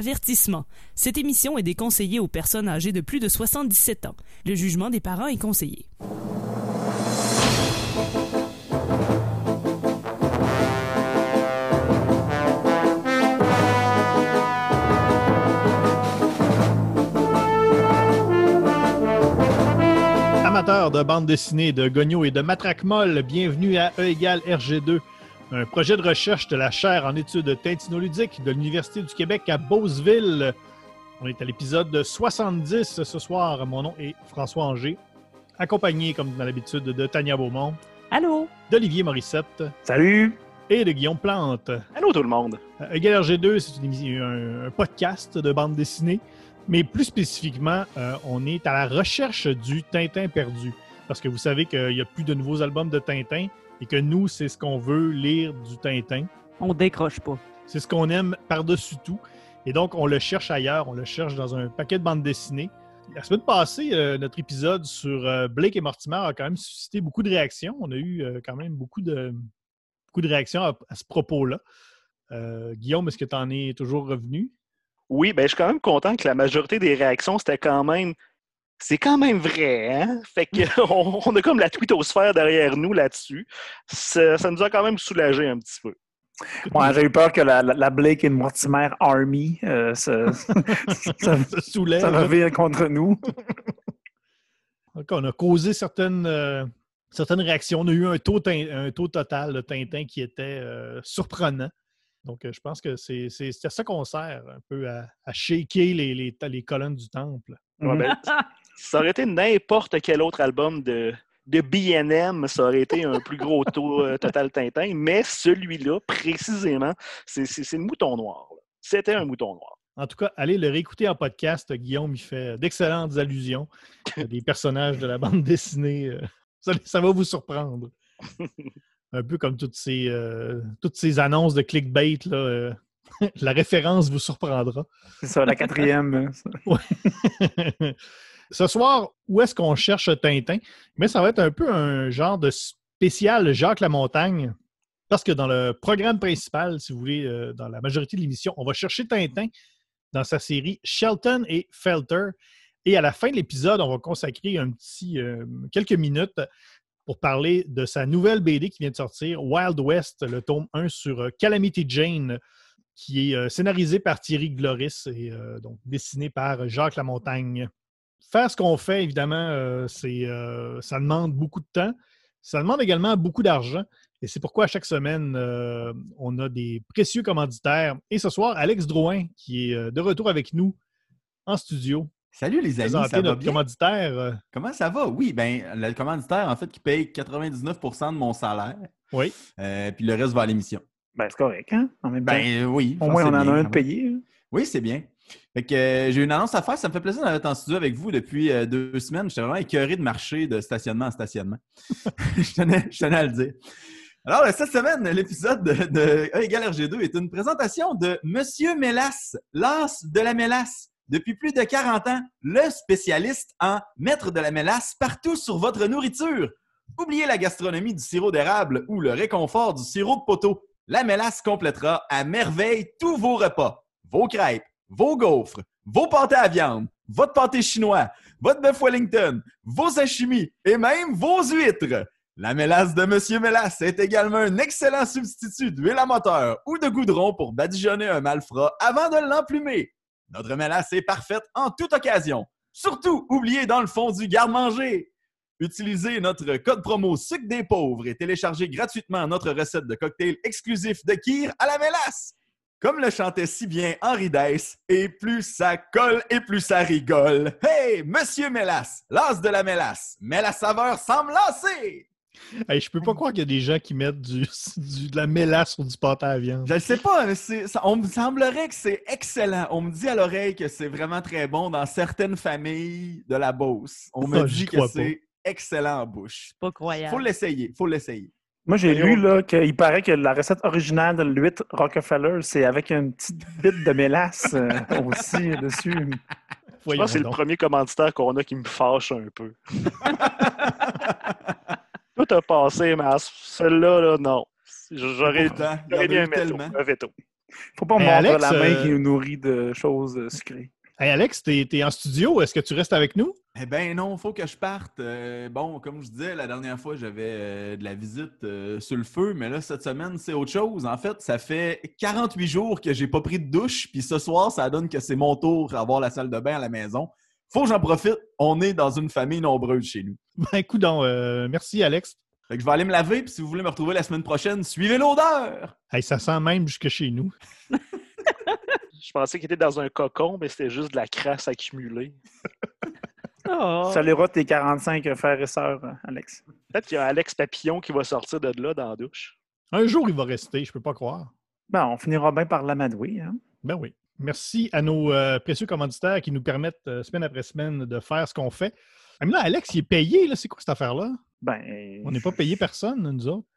Avertissement. Cette émission est déconseillée aux personnes âgées de plus de 77 ans. Le jugement des parents est conseillé. Amateurs de bande dessinée, de Gogno et de Matraque Molle, bienvenue à E égale RG2, un projet de recherche de la chaire en études tintinoludiques de l'Université du Québec à Beauceville. On est à l'épisode 70 ce soir. Mon nom est François Anger, accompagné, comme dans l'habitude, de Tania Beaumont, Allô? d'Olivier Morissette Salut! et de Guillaume Plante. Allô tout le monde! Euh, Égal RG2, c'est un, un podcast de bande dessinée, mais plus spécifiquement, euh, on est à la recherche du Tintin perdu. Parce que vous savez qu'il n'y a plus de nouveaux albums de Tintin et que nous, c'est ce qu'on veut lire du Tintin. On décroche pas. C'est ce qu'on aime par-dessus tout. Et donc, on le cherche ailleurs, on le cherche dans un paquet de bandes dessinées. La semaine passée, euh, notre épisode sur euh, Blake et Mortimer a quand même suscité beaucoup de réactions. On a eu euh, quand même beaucoup de, beaucoup de réactions à, à ce propos-là. Euh, Guillaume, est-ce que tu en es toujours revenu? Oui, ben je suis quand même content que la majorité des réactions, c'était quand même. C'est quand même vrai, hein? Fait que on, a comme la twittosphère derrière nous là-dessus. Ça, ça nous a quand même soulagé un petit peu. Ouais, j'ai eu peur que la, la- la Blake et Mortimer Army euh, se- ça, se soulève. ça revient contre nous. On a causé certaines, euh, certaines réactions. On a eu un taux, tin- un taux total de Tintin qui était euh, surprenant. Donc, je pense que c'est c'est- c'est à ça qu'on sert, un peu à, à shaker les, les, les colonnes du temple. Ouais, ben, ça aurait été n'importe quel autre album de, de BNM, ça aurait été un plus gros taux euh, total Tintin, mais celui-là, précisément, c'est c'est- c'est le mouton noir. C'était un mouton noir. En tout cas, allez le réécouter en podcast. Guillaume, il fait d'excellentes allusions à des personnages de la bande dessinée. euh, Ça, ça va vous surprendre. Un peu comme toutes ces, euh, toutes ces annonces de clickbait. Là, euh, la référence vous surprendra. C'est ça, la quatrième. Ce soir, où est-ce qu'on cherche Tintin? Mais ça va être un peu un genre de spécial Jacques Lamontagne. Parce que dans le programme principal, si vous voulez, euh, dans la majorité de l'émission, on va chercher Tintin dans sa série Shelton et Felter. Et à la fin de l'épisode, on va consacrer un petit, euh, quelques minutes pour parler de sa nouvelle BD qui vient de sortir, Wild West, le tome 1 sur euh, Calamity Jane, qui est scénarisé par Thierry Gloris et donc dessiné par Jacques Lamontagne. Faire ce qu'on fait, évidemment, euh, c'est, euh, ça demande beaucoup de temps. Ça demande également beaucoup d'argent. Et c'est pourquoi à chaque semaine, euh, on a des précieux commanditaires. Et ce soir, Alex Drouin, qui est de retour avec nous en studio, Salut les amis, ça va notre bien? commanditaire. Comment ça va? Oui, ben le commanditaire, en fait, qui paye 99% de mon salaire. oui. Euh, puis le reste va à l'émission. Ben, c'est correct, hein? En même temps, Ben oui. au moins, on en a un de payé. hein? Oui, c'est bien. Fait que euh, j'ai une annonce à faire. Ça me fait plaisir d'être en studio avec vous depuis euh, deux semaines. J'étais vraiment écœuré de marcher de stationnement en stationnement. je, tenais, à le dire. Alors, euh, cette semaine, l'épisode de, de E égale RG2 est une présentation de Monsieur Mélasse, l'as de la mélasse. Depuis plus de 40 ans, le spécialiste en mettre de la mélasse partout sur votre nourriture. Oubliez la gastronomie du sirop d'érable ou le réconfort du sirop de poteau. La mélasse complétera à merveille tous vos repas. Vos crêpes, vos gaufres, vos pâtés à viande, votre pâté chinois, votre bœuf Wellington, vos sashimi et même vos huîtres. La mélasse de Monsieur Mélasse est également un excellent substitut d'huile à moteur ou de goudron pour badigeonner un malfrat avant de l'emplumer. Notre mélasse est parfaite en toute occasion. Surtout, oubliez dans le fond du garde-manger. Utilisez notre code promo Sucre des pauvres et téléchargez gratuitement notre recette de cocktail exclusif de Kir à la mélasse. Comme le chantait si bien Henri Dess, et plus ça colle et plus ça rigole. Hey, Monsieur Mélasse, l'as de la mélasse, mais la saveur semble lasser. Hey, je peux pas croire qu'il y a des gens qui mettent du, du- de la mélasse sur du pâté à viande. Je ne sais pas, mais ça- on me semblerait que c'est excellent. On me dit à l'oreille que c'est vraiment très bon dans certaines familles de la Beauce. On me dit que c'est excellent en bouche. Pas croyable. Faut l'essayer, faut l'essayer. Moi, j'ai lu là, qu'il paraît que la recette originale de l'huître Rockefeller, c'est avec une petite bite de mélasse euh, aussi dessus. Je pense que c'est le premier commanditaire qu'on a qui me fâche un peu. Tout a passé, mais à celle-là, là, non. J'aurais Pourtant, il y en j'aurais a mis eu un veto. Faut pas mordre Alex, la main euh, qui nous nourrit de choses sucrées. Hey Alex, t'es es en studio. Est-ce que tu restes avec nous? Eh ben non, faut que je parte. Euh, bon, comme je disais, la dernière fois, j'avais euh, de la visite euh, sur le feu, mais là, cette semaine, c'est autre chose. En fait, ça fait 48 jours que j'ai pas pris de douche, puis ce soir, ça donne que c'est mon tour à avoir la salle de bain à la maison. Faut que j'en profite. On est dans une famille nombreuse chez nous. Ben, écoute donc, euh, merci Alex. Fait que je vais aller me laver, puis si vous voulez me retrouver la semaine prochaine, suivez l'odeur! Hey, ça sent même jusque chez nous. Je pensais qu'il était dans un cocon, mais c'était juste de la crasse accumulée. Oh. Saluera tes 45 frères et sœurs, euh, Alex. Peut-être qu'il y a Alex Papillon qui va sortir de là dans la douche. Un jour, il va rester, je peux pas croire. Ben, on finira bien par l'amadouer. Hein? Ben oui. Merci à nos euh, précieux commanditaires qui nous permettent euh, semaine après semaine de faire ce qu'on fait. Mais là, Alex, il est payé, là. C'est quoi cette affaire-là? Ben, On n'est pas payé personne, nous autres.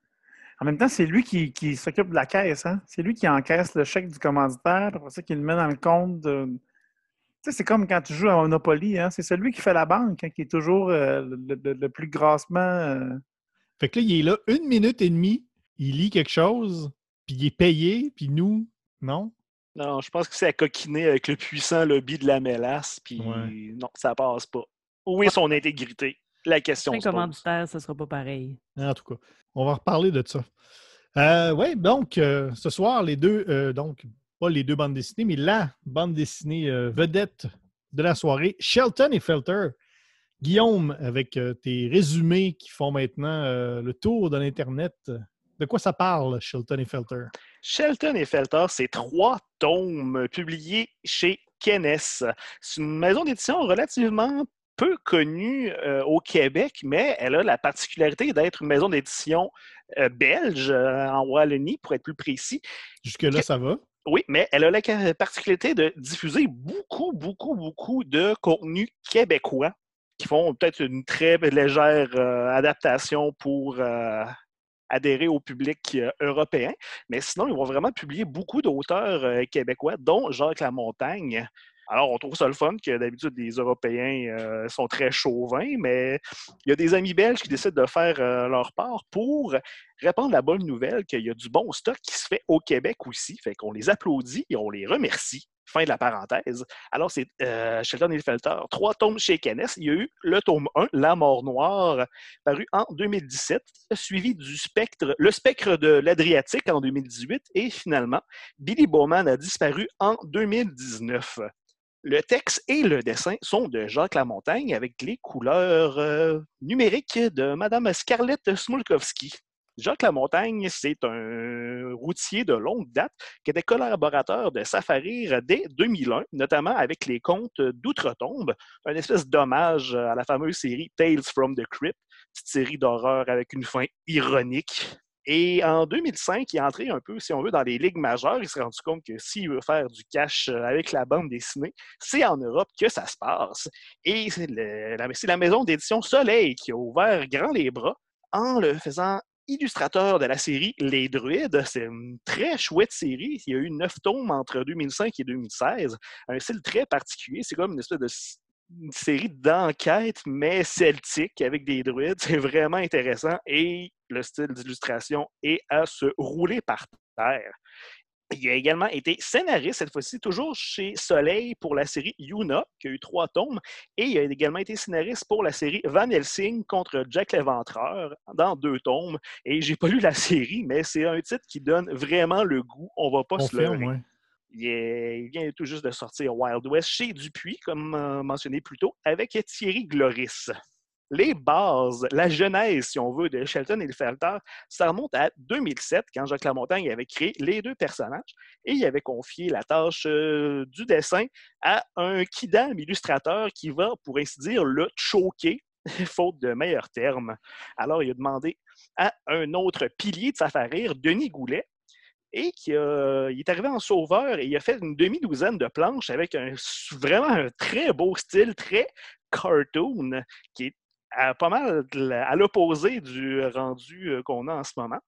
En même temps, c'est lui qui, qui s'occupe de la caisse. Hein? C'est lui qui encaisse le chèque du commanditaire, après ça, qui le met dans le compte de. Tu sais, c'est comme quand tu joues à Monopoly. Hein? C'est celui qui fait la banque, hein, qui est toujours euh, le, le- le plus grassement. euh, Fait que là, il est là une minute et demie, il lit quelque chose, puis il est payé, puis nous, non? Non, je pense que c'est à coquiner avec le puissant lobby de la mélasse, puis Ouais. non, ça passe pas. Où est son intégrité? La question Un se pose. commanditaire, ce sera pas pareil. En tout cas, on va reparler de ça. Euh, oui, donc, euh, ce soir, les deux, euh, donc, pas les deux bandes dessinées, mais la bande dessinée euh, vedette de la soirée, Shelton et Felter. Guillaume, avec euh, tes résumés qui font maintenant euh, le tour de l'Internet, de quoi ça parle, Shelton et Felter? Shelton et Felter, c'est trois tomes publiés chez Kennes. C'est une maison d'édition relativement peu connue euh, au Québec, mais elle a la particularité d'être une maison d'édition euh, belge, euh, en Wallonie, pour être plus précis. Jusque-là, ça va? Oui, mais elle a la particularité de diffuser beaucoup, beaucoup, beaucoup de contenu québécois qui font peut-être une très légère adaptation pour adhérer au public européen. Mais sinon, ils vont vraiment publier beaucoup d'auteurs québécois, dont Jacques Lamontagne. Alors, on trouve ça le fun que d'habitude, les Européens euh, sont très chauvins, mais il y a des amis belges qui décident de faire euh, leur part pour répandre la bonne nouvelle qu'il y a du bon stock qui se fait au Québec aussi. Fait qu'on les applaudit et on les remercie. Fin de la parenthèse. Alors, c'est euh, Sheldon et Felter, trois tomes chez Canes. Il y a eu le tome 1, La mort noire, paru en 2017, suivi du spectre, Le spectre de l'Adriatique en 2018, et finalement, Billy Bowman a disparu en 2019. Le texte et le dessin sont de Jacques Lamontagne avec les couleurs euh, numériques de Mme Scarlett Smolkowski. Jacques Lamontagne, c'est un routier de longue date qui était collaborateur de Safarir dès 2001, notamment avec les contes d'Outre-Tombe, une espèce d'hommage à la fameuse série Tales from the Crypt, petite série d'horreur avec une fin ironique. Et en 2005, il est entré un peu, si on veut, dans les ligues majeures. Il s'est rendu compte que s'il veut faire du cash avec la bande dessinée, c'est en Europe que ça se passe. Et c'est la, maison d'édition Soleil qui a ouvert grand les bras en le faisant illustrateur de la série Les Druides. C'est une très chouette série. Il y a eu neuf tomes entre 2005 et 2016. Un style très particulier. C'est comme une espèce de une série d'enquête, mais celtique, avec des druides. C'est vraiment intéressant. Et le style d'illustration est à se rouler par terre. Il a également été scénariste, cette fois-ci, toujours chez Soleil pour la série Yuna, qui a eu trois tomes. Et il a également été scénariste pour la série Van Helsing contre Jack l'Éventreur dans deux tomes. Et j'ai pas lu la série, mais c'est un titre qui donne vraiment le goût. On va pas se leurrer. Il, vient tout juste de sortir Wild West chez Dupuis, comme euh, mentionné plus tôt, avec Thierry Gloris. Les bases, la genèse, si on veut, de Shelton et le Felter, ça remonte à 2007, quand Jacques Lamontagne avait créé les deux personnages et il avait confié la tâche euh, du dessin à un kidam illustrateur qui va, pour ainsi dire, le choquer, faute de meilleurs termes. Alors, il a demandé à un autre pilier de Safarir, Denis Goulet, et qui a- il est arrivé en sauveur et il a fait une demi-douzaine de planches avec vraiment un très beau style, très cartoon, qui est pas mal à l'opposé du rendu euh, qu'on a en ce moment.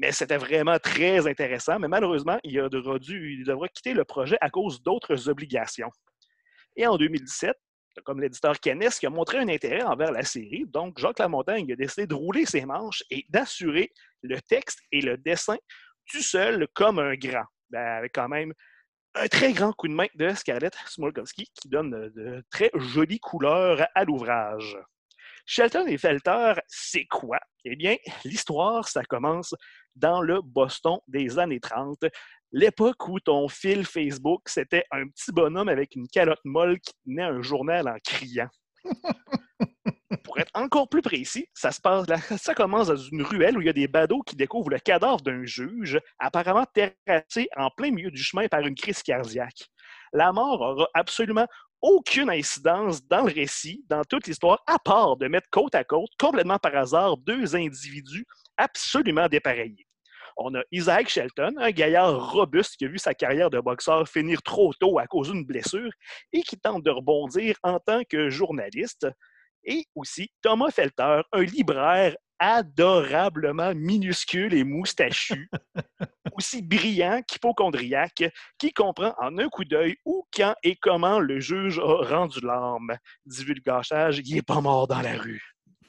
Mais c'était vraiment très intéressant, mais malheureusement, il, a dû- il devra quitter le projet à cause d'autres obligations. Et en 2017, comme l'éditeur Canis qui a montré un intérêt envers la série, donc Jacques Lamontagne a décidé de rouler ses manches et d'assurer le texte et le dessin tout seul comme un grand. ben, avec quand même un très grand coup de main de Scarlett Smolkowski qui donne de, très jolies couleurs à l'ouvrage. Shelton et Felter, c'est quoi? Eh bien, l'histoire, ça commence dans le Boston des années 30, l'époque où ton fil Facebook, c'était un petit bonhomme avec une calotte molle qui tenait un journal en criant. Pour être encore plus précis, ça se passe ça commence dans une ruelle où il y a des badauds qui découvrent le cadavre d'un juge, apparemment terrassé en plein milieu du chemin par une crise cardiaque. La mort aura absolument aucune incidence dans le récit, dans toute l'histoire, à part de mettre côte à côte, complètement par hasard, deux individus absolument dépareillés. On a Isaac Shelton, un gaillard robuste qui a vu sa carrière de boxeur finir trop tôt à cause d'une blessure et qui tente de rebondir en tant que journaliste. Et aussi Thomas Felter, un libraire adorablement minuscule et moustachu, aussi brillant qu'hypochondriaque, qui comprend en un coup d'œil où, quand et comment le juge a rendu l'arme. Divulgachage, il est pas mort dans la rue.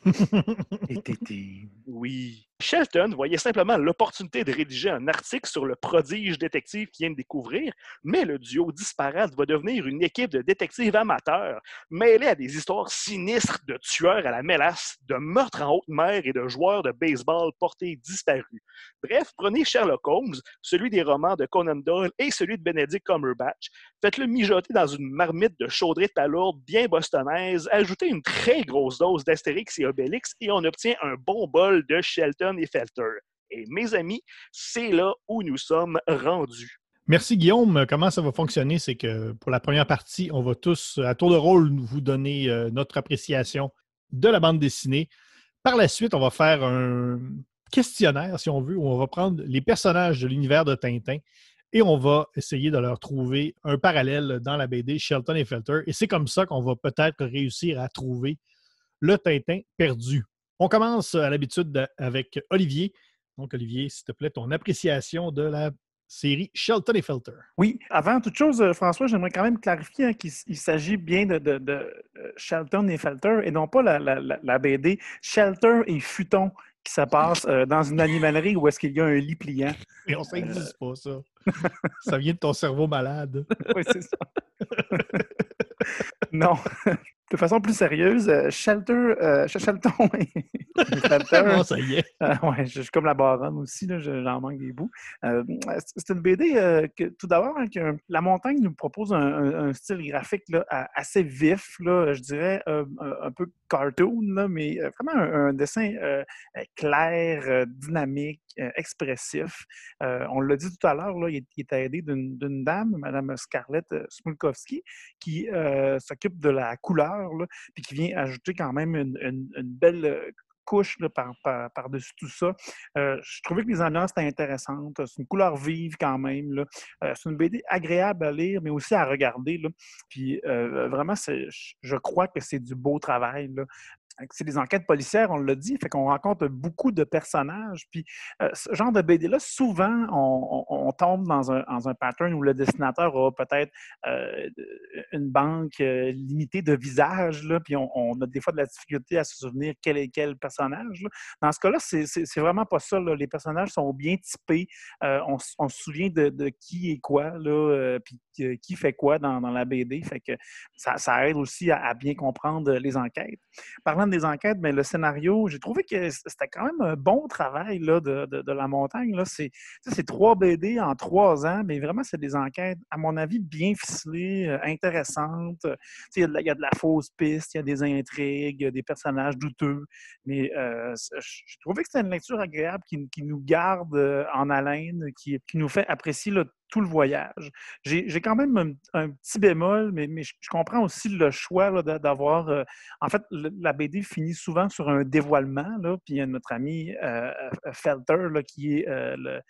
Oui. Shelton voyait simplement l'opportunité de rédiger un article sur le prodige détective qu'il vient de découvrir, mais le duo disparate va devenir une équipe de détectives amateurs, mêlés à des histoires sinistres de tueurs à la mélasse, de meurtres en haute mer et de joueurs de baseball portés disparus. Bref, prenez Sherlock Holmes, celui des romans de Conan Doyle et celui de Benedict Cumberbatch, faites-le mijoter dans une marmite de chaudrée palourde bien bostonnaise, ajoutez une très grosse dose d'Astérix et Obélix et on obtient un bon bol de Shelton et Felter. Et mes amis, c'est là où nous sommes rendus. Merci Guillaume. Comment ça va fonctionner? C'est que pour la première partie, on va tous, à tour de rôle, vous donner euh, notre appréciation de la bande dessinée. Par la suite, on va faire un questionnaire, si on veut, où on va prendre les personnages de l'univers de Tintin et on va essayer de leur trouver un parallèle dans la BD Shelton et Felter. Et c'est comme ça qu'on va peut-être réussir à trouver le Tintin perdu. On commence à l'habitude avec Olivier. Donc, Olivier, s'il te plaît, ton appréciation de la série Shelton et Felter. Oui, avant toute chose, euh, François, j'aimerais quand même clarifier hein, qu'il s'agit bien de, de, de, Shelton et Felter et non pas la, la, la, BD Shelter et Futon qui se passe euh, dans une animalerie où est-ce qu'il y a un lit pliant. Et on ne euh... pas, ça. ça vient de ton cerveau malade. oui, c'est ça. non de façon plus sérieuse, euh, Shelter, euh, Shelton Shelter. ça y est. Euh, ouais, je, suis comme la baronne aussi, j'en manque des bouts. Euh, c'est une BD que, tout d'abord, hein, que La Montagne nous propose un, style graphique là, assez vif, là, je dirais un, peu cartoon, là, mais vraiment un, dessin clair, dynamique, expressif. on l'a dit tout à l'heure, il, il, est aidé d'une dame, Mme Scarlett Smulkowski, qui s'occupe de la couleur puis qui vient ajouter quand même une, belle euh, couche par-dessus tout ça. Euh, je trouvais que les ambiances étaient intéressantes. C'est une couleur vive quand même. Euh, c'est une BD agréable à lire, mais aussi à regarder. Puis vraiment, je crois que c'est du beau travail c'est des enquêtes policières, on l'a dit, fait qu'on rencontre beaucoup de personnages. Puis euh, ce genre de BD-là, souvent, on, tombe dans un, pattern où le dessinateur a peut-être euh, une banque euh, limitée de visages, là, puis on, a des fois de la difficulté à se souvenir quel est quel personnage. Dans ce cas-là, c'est vraiment pas ça. Les personnages sont bien typés. On, se souvient de, qui est quoi, là, puis qui fait quoi dans, la BD. Fait que ça, ça aide aussi à, à, bien comprendre les enquêtes. Parlant des enquêtes, mais le scénario, j'ai trouvé que c'était quand même un bon travail là, de, de, la montagne. C'est trois BD en trois ans, mais vraiment, c'est des enquêtes, à mon avis, bien ficelées, euh, intéressantes. Il y, a de la fausse piste, il y a des intrigues, des personnages douteux. Mais euh, je trouvais que c'était une lecture agréable qui, qui nous garde euh, en haleine, qui, qui nous fait apprécier le tout le voyage. J'ai quand même un, petit bémol, mais, mais je, comprends aussi le choix d'avoir. Euh, en fait, la BD finit souvent sur un dévoilement, là, puis il y a notre ami euh, euh, Felter là, qui est le,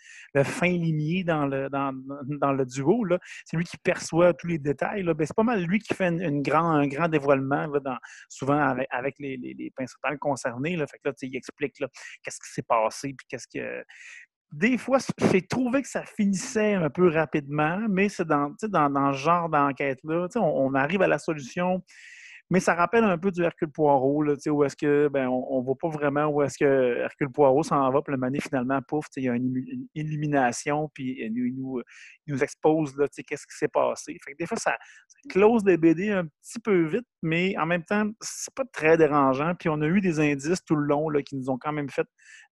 fin limier dans le, dans, le duo. C'est lui qui perçoit tous les détails. Ben, c'est pas mal lui qui fait une, grand, un grand dévoilement, là, dans, souvent avec, les, les, les principales concernés. Là. Fait que là, il explique qu'est-ce qui s'est passé, puis qu'est-ce que des fois, j'ai trouvé que ça finissait un peu rapidement, mais c'est dans, dans, dans ce genre d'enquête-là, on, on, arrive à la solution, Mais ça rappelle un peu du Hercule Poirot, là, où est-ce que, ben, on ne voit pas vraiment où est-ce que Hercule Poirot s'en va, puis le mané, finalement, pouf, il y a une, illumination, puis il nous, expose, qu'est-ce qui s'est passé. Fait que des fois, ça, close les BD un petit peu vite, mais en même temps, c'est pas très dérangeant. Puis on a eu des indices tout le long là, qui nous ont quand même fait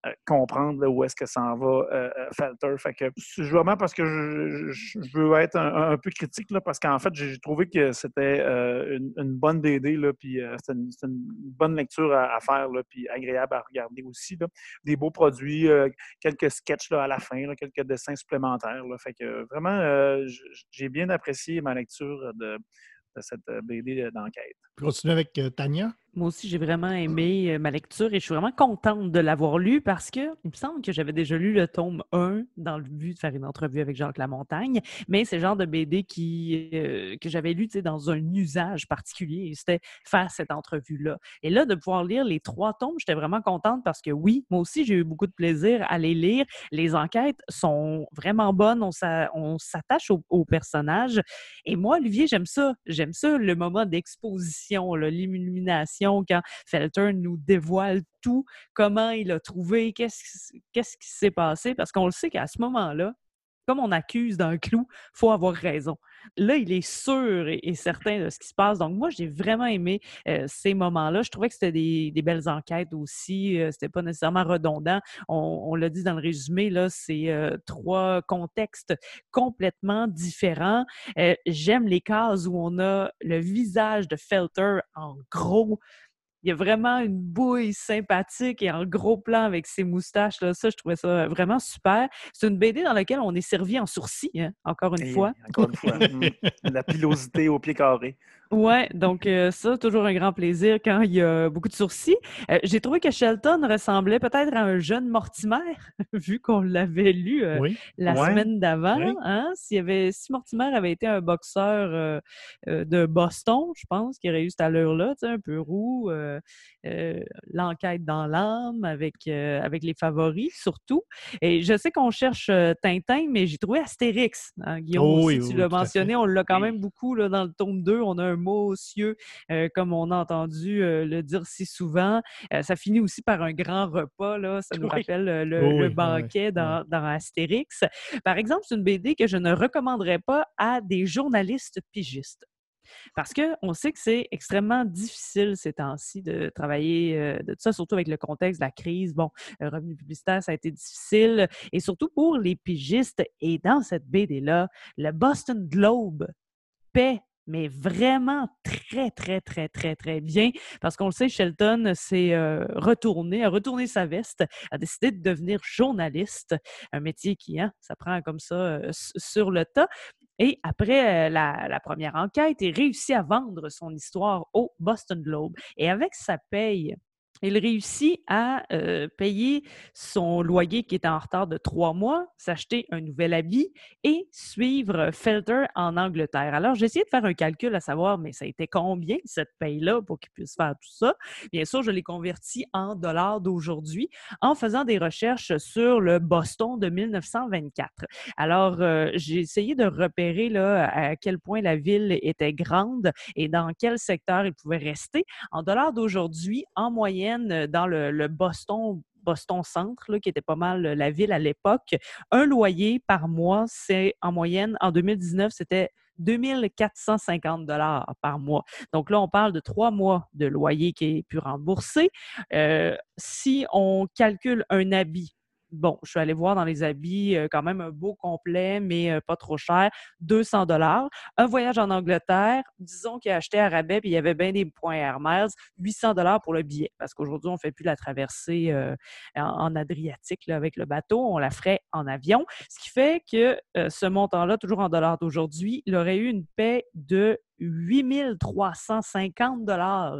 euh, comprendre où est-ce que ça en va, euh, euh, Falter. Fait que c'est vraiment parce que je, veux être un, un peu critique, là, parce qu'en fait, j'ai trouvé que c'était euh, une, une bonne BD, euh, c'était une, bonne lecture à, faire, puis agréable à regarder aussi. Des beaux produits, euh, quelques sketchs à la fin, quelques dessins supplémentaires. Fait vraiment, euh, j- j'ai bien apprécié ma lecture de, de cette BD d'enquête. Continue avec Tania? Moi aussi, j'ai vraiment aimé euh, ma lecture et je suis vraiment contente de l'avoir lu parce que il me semble que j'avais déjà lu le tome 1 dans le but de faire une entrevue avec Jacques Lamontagne, mais c'est le genre de BD qui, euh, que j'avais lu dans un usage particulier c'était faire cette entrevue-là. Et là, de pouvoir lire les trois tomes, j'étais vraiment contente parce que oui, moi aussi, j'ai eu beaucoup de plaisir à les lire. Les enquêtes sont vraiment bonnes, on s'a- on s'attache aux au personnages. Et moi, Olivier, j'aime ça. J'aime ça, le moment d'exposition, là, quand Felter nous dévoile tout, comment il a trouvé, qu'est-ce qui s'est passé, parce qu'on le sait qu'à ce moment-là, comme on accuse d'un clou, faut avoir raison. Là, il est sûr et, certain de ce qui se passe. Donc, moi, j'ai vraiment aimé euh, ces moments-là. Je trouvais que c'était des, belles enquêtes aussi. Euh, c'était pas nécessairement redondant. On, on l'a dit dans le résumé, là, c'est euh, trois contextes complètement différents. Euh, J'aime les cases où on a le visage de Felter en gros. Il y a vraiment une bouille sympathique et en gros plan avec ses moustaches. Là. Ça, je trouvais ça vraiment super. C'est une BD dans laquelle on est servi en sourcil, hein, encore une Et fois. Encore une fois. la pilosité au pied carré. Ouais, donc euh, ça, toujours un grand plaisir quand il y a beaucoup de sourcils. Euh, J'ai trouvé que Shelton ressemblait peut-être à un jeune Mortimer, vu qu'on l'avait lu euh, Oui. la Ouais. semaine d'avant. Oui. Hein? S'il y avait, si Mortimer avait été un boxeur euh, euh, de Boston, je pense qu'il aurait eu cette allure-là, tu un peu roux, l'enquête dans l'âme, avec, euh, avec les favoris surtout. Et je sais qu'on cherche Tintin, mais j'ai trouvé Astérix. hein, Guillaume, Oh oui, tu oui, l'as mentionné, on l'a quand même beaucoup là, dans le tome 2. On a un mot cieux, euh, comme on a entendu euh, le dire si souvent. Euh, ça finit aussi par un grand repas, là. ça nous rappelle le, Oh le oui, ouais, banquet dans, dans Astérix. Par exemple, c'est une BD que je ne recommanderais pas à des journalistes pigistes. Parce qu'on sait que c'est extrêmement difficile ces temps-ci de travailler euh, de tout ça, surtout avec le contexte de la crise. Bon, le revenu publicitaire, ça a été difficile. Et surtout pour les pigistes. Et dans cette BD-là, le Boston Globe paie mais vraiment très, très, très, très, très bien. Parce qu'on le sait, Shelton s'est euh, retourné, a retourné sa veste, a décidé de devenir journaliste, un métier qui, hein, ça prend comme ça sur le tas. Et après la, la première enquête, il réussit à vendre son histoire au Boston Globe. Et avec sa paye, il réussit à euh, payer son loyer qui était en retard de trois mois, s'acheter un nouvel habit et suivre Felter en Angleterre. Alors, j'ai essayé de faire un calcul à savoir, mais ça a été combien cette paye-là pour qu'il puisse faire tout ça? Bien sûr, je l'ai converti en dollars d'aujourd'hui en faisant des recherches sur le Boston de 1924. Alors, euh, j'ai essayé de repérer là, à quel point la ville était grande et dans quel secteur il pouvait rester. En dollars d'aujourd'hui, en moyenne, euh, dans le, Boston, Boston Centre, qui était pas mal euh, la ville à l'époque, un loyer par mois, c'est en moyenne, en 2019, c'était 2450 dollars par mois. Donc là, on parle de trois mois de loyer qui est pu rembourser. Euh, si on calcule un habit, bon, je suis allée voir dans les habits, quand même un beau complet, mais pas trop cher, 200 dollars. Un voyage en Angleterre, disons qu'il a acheté à rabais, puis il y avait bien des points Air Miles, 800 dollars pour le billet, parce qu'aujourd'hui, on ne fait plus la traversée en, Adriatique avec le bateau, on la ferait en avion, ce qui fait que ce montant-là, toujours en dollars d'aujourd'hui, il aurait eu une paie de 8350 dollars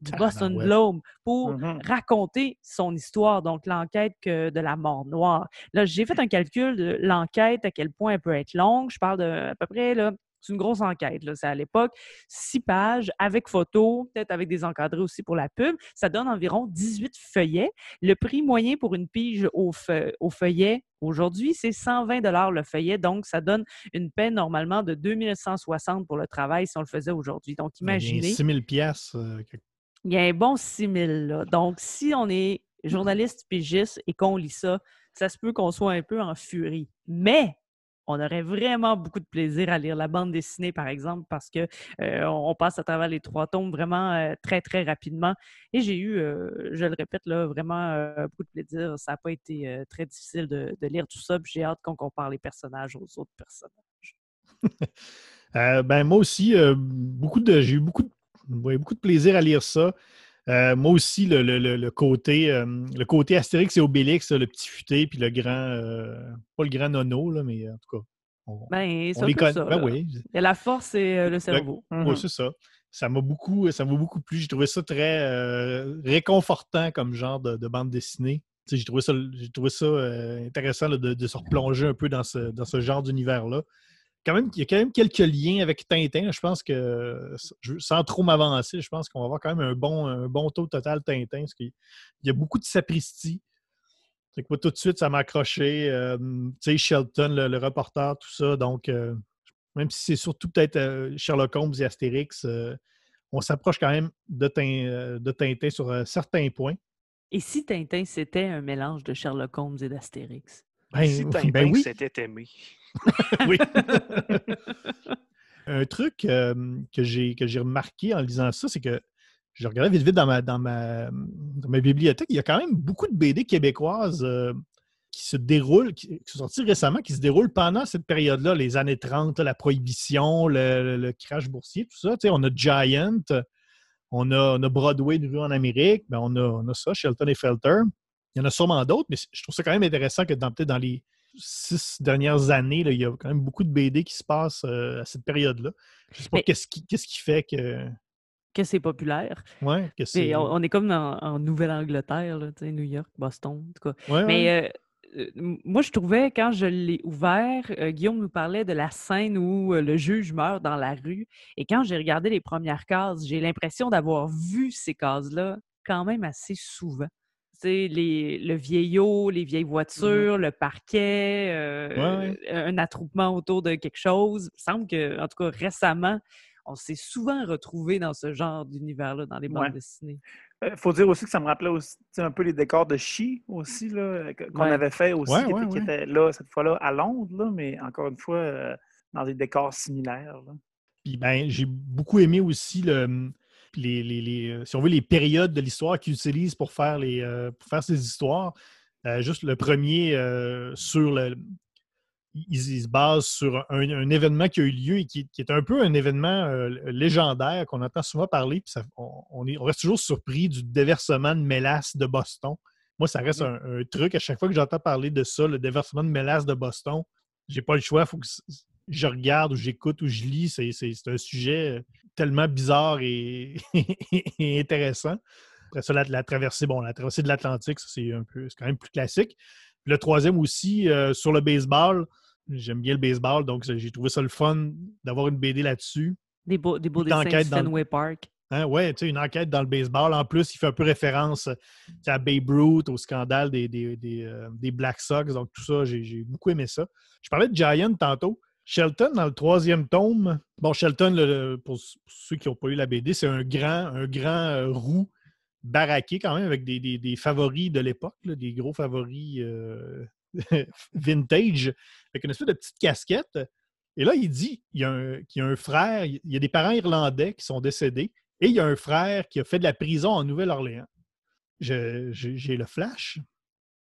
du Boston. Globe pour Mhm. raconter son histoire, donc l'enquête de la mort noire. Là, j'ai fait un calcul de l'enquête, à quel point elle peut être longue. Je parle de à peu près là, C'est une grosse enquête. là. C'est à l'époque six pages avec photos, peut-être avec des encadrés aussi pour la pub. Ça donne environ 18 feuillets. Le prix moyen pour une pige au, feu- au feuillet aujourd'hui, c'est 120 le feuillet. Donc, ça donne une paie normalement de 2160 pour le travail si on le faisait aujourd'hui. Donc, imaginez. 6 000 piastres. euh, quelque- Il y a un bon 6 000 là. Donc, si on est journaliste pigiste et qu'on lit ça, ça se peut qu'on soit un peu en furie. Mais on aurait vraiment beaucoup de plaisir à lire la bande dessinée, par exemple, parce que euh, on passe à travers les trois tomes vraiment euh, très, très rapidement. Et j'ai eu, euh, je le répète, là, vraiment beaucoup de plaisir. Ça n'a pas été très difficile de, lire tout ça. J'ai hâte qu'on compare les personnages aux autres personnages. Ben, moi aussi, beaucoup de, j'ai eu beaucoup de plaisir à lire ça. Euh, moi aussi, le, le- le- côté, euh, le côté Astérix et Obélix, le petit futé, puis le grand, euh, pas le grand nono, là, mais en tout cas, on, Ben, c'est on les peu connaît. ça. Ben oui, a la force et euh, le cerveau. Mhm. Ouais, c'est ça. Ça m'a beaucoup, ça beaucoup plu. J'ai trouvé ça très réconfortant comme genre de, de bande dessinée. J'ai trouvé ça, trouvé ça intéressant là, de, de se replonger un peu dans ce, dans ce genre d'univers-là. Quand même, il y a quand même quelques liens avec Tintin. Je pense que, sans trop m'avancer, je pense qu'on va avoir quand même un bon, un bon taux total Tintin. Parce y a beaucoup de sapristi. Moi, tout de suite, ça m'a accroché. Euh, tu sais, Shelton, le, reporter, tout ça. Donc, euh, même si c'est surtout peut-être euh, Sherlock Holmes et Astérix, on s'approche quand même de, de Tintin sur certains points. Et si Tintin, c'était un mélange de Sherlock Holmes et d'Astérix? Ben, si Tintin ben oui, s'était aimé. oui. Un truc euh, que j'ai que j'ai remarqué en lisant ça, c'est que je regardais vite vite dans ma, dans ma, dans ma bibliothèque, il y a quand même beaucoup de BD québécoises euh, qui se déroulent, qui, qui sont sorties récemment, qui se déroulent pendant cette période-là, les années 30, la prohibition, le, le- le crash boursier, tout ça. Tu sais, on a Giant, on a, on a Broadway, une rue en Amérique, ben on, a, on a ça, Shelton et Felter. Il y en a sûrement d'autres, mais je trouve ça quand même intéressant que dans peut-être dans les six dernières années, là, il y a quand même beaucoup de BD qui se passent euh, à cette période-là. Je sais pas Mais- qu'est-ce qui, qu'est-ce qui fait que. Que c'est populaire. Ouais, que c'est. On, on est comme en, en Nouvelle-Angleterre, là, New York, Boston, en tout cas. Ouais, ouais. Mais euh, euh, moi, je trouvais, quand je l'ai ouvert, euh, Guillaume nous parlait de la scène où le juge meurt dans la rue. Et quand j'ai regardé les premières cases, j'ai l'impression d'avoir vu ces cases-là quand même assez souvent. Les, le vieillot, les vieilles voitures, le parquet, euh, Ouais, ouais. un attroupement autour de quelque chose. Il semble que, en tout cas, récemment, on s'est souvent retrouvé dans ce genre d'univers-là, dans les bandes Ouais. dessinées. Il faut dire aussi que ça me rappelait aussi un peu les décors de Chi aussi, que- qu'on avait fait aussi, qui, étaient là, cette fois-là, à Londres, là, mais encore une fois, euh, dans des décors similaires. là. Puis ben, j'ai beaucoup aimé aussi le, les, les- les, euh, si on veut, les périodes de l'histoire qu'ils utilisent pour faire, les, euh, pour faire ces histoires. Euh, juste le premier sur le. Ils, ils se basent sur un, un événement qui a eu lieu et qui, qui est un peu un événement euh, légendaire qu'on entend souvent parler. Puis ça- on, on est, on reste toujours surpris du déversement de mélasse de Boston. Moi, ça reste un, un truc. À chaque fois que j'entends parler de ça, le déversement de mélasse de Boston, j'ai pas le choix. Il faut que c- je regarde ou j'écoute ou je lis. C'est, un sujet tellement bizarre et, et intéressant. Après ça, la, la traversée, bon, la traversée de l'Atlantique, ça, c'est un peu, c'est quand même plus classique. Puis le troisième aussi, euh, sur le baseball. J'aime bien le baseball, donc j'ai trouvé ça le fun d'avoir une BD là-dessus. Des beaux, des beaux dessins de Fenway Park. Hein, ouais, tu sais, une enquête dans le baseball. En plus, il fait un peu référence euh, à Babe Ruth, au scandale des, des, des, euh, des Black Sox. Donc, tout ça, j'ai j'ai beaucoup aimé ça. Je parlais de Giant tantôt. Shelton, dans le troisième tome, bon, Shelton, pour, ceux qui n'ont pas eu la BD, c'est un grand, un grand euh, roux baraqué quand même avec des, favoris de l'époque, des gros favoris euh, vintage, avec une espèce de petite casquette. Et là, il dit il y qu'il y a un frère, il y a des parents irlandais qui sont décédés, et il y a un frère qui a fait de la prison en Nouvelle-Orléans. J'ai le flash.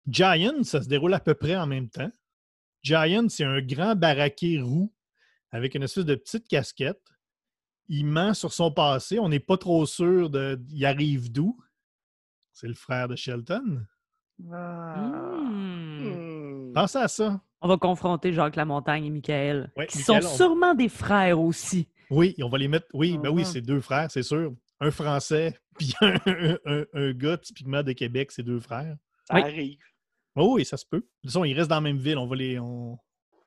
Giant, ça se déroule à peu près en même temps. Giant, c'est un grand baraqué roux avec une espèce de petite casquette. Il ment sur son passé. On n'est pas trop sûr de il arrive d'où. C'est le frère de Shelton. Ah. Hmm. Hmm. Pensez à ça. On va confronter Jacques Lamontagne et Michael, Ouais, qui Michael, sont on- sûrement des frères aussi. Oui, on va les mettre. Oui, ben oui, Mhm. c'est deux frères, c'est sûr. Un Français, puis un, un- un gars typiquement de Québec, c'est deux frères. Ça Oui. arrive. Oh oui, ça se peut. De toute façon, ils restent dans la même ville. On va les, on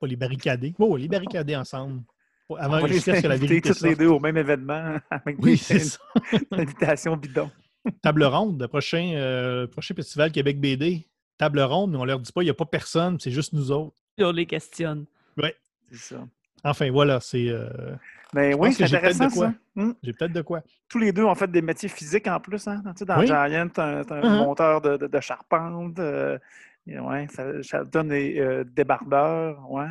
va les barricader. Oh, les barricader ensemble. avant On va les jusqu'à ce que la inviter vérité tous les deux au même événement avec Oui, c'est ça. une invitation bidon. Table ronde, le prochain, euh, prochain festival Québec BD. Table ronde, mais on leur dit pas, il n'y a pas personne, c'est juste nous autres. On les questionne. C'est ça. Enfin, voilà, c'est. euh, Mais Je oui, c'est j'ai peut-être de intéressant quoi. ça. Hum. J'ai peut-être de quoi. Tous les deux ont fait des métiers physiques en plus. Hein? Tu sais, dans Oui. Giant, tu un, t'as un Mhm. monteur de, de- de charpente. euh, ouais, ça- Shelton est euh, débardeur. Ouais.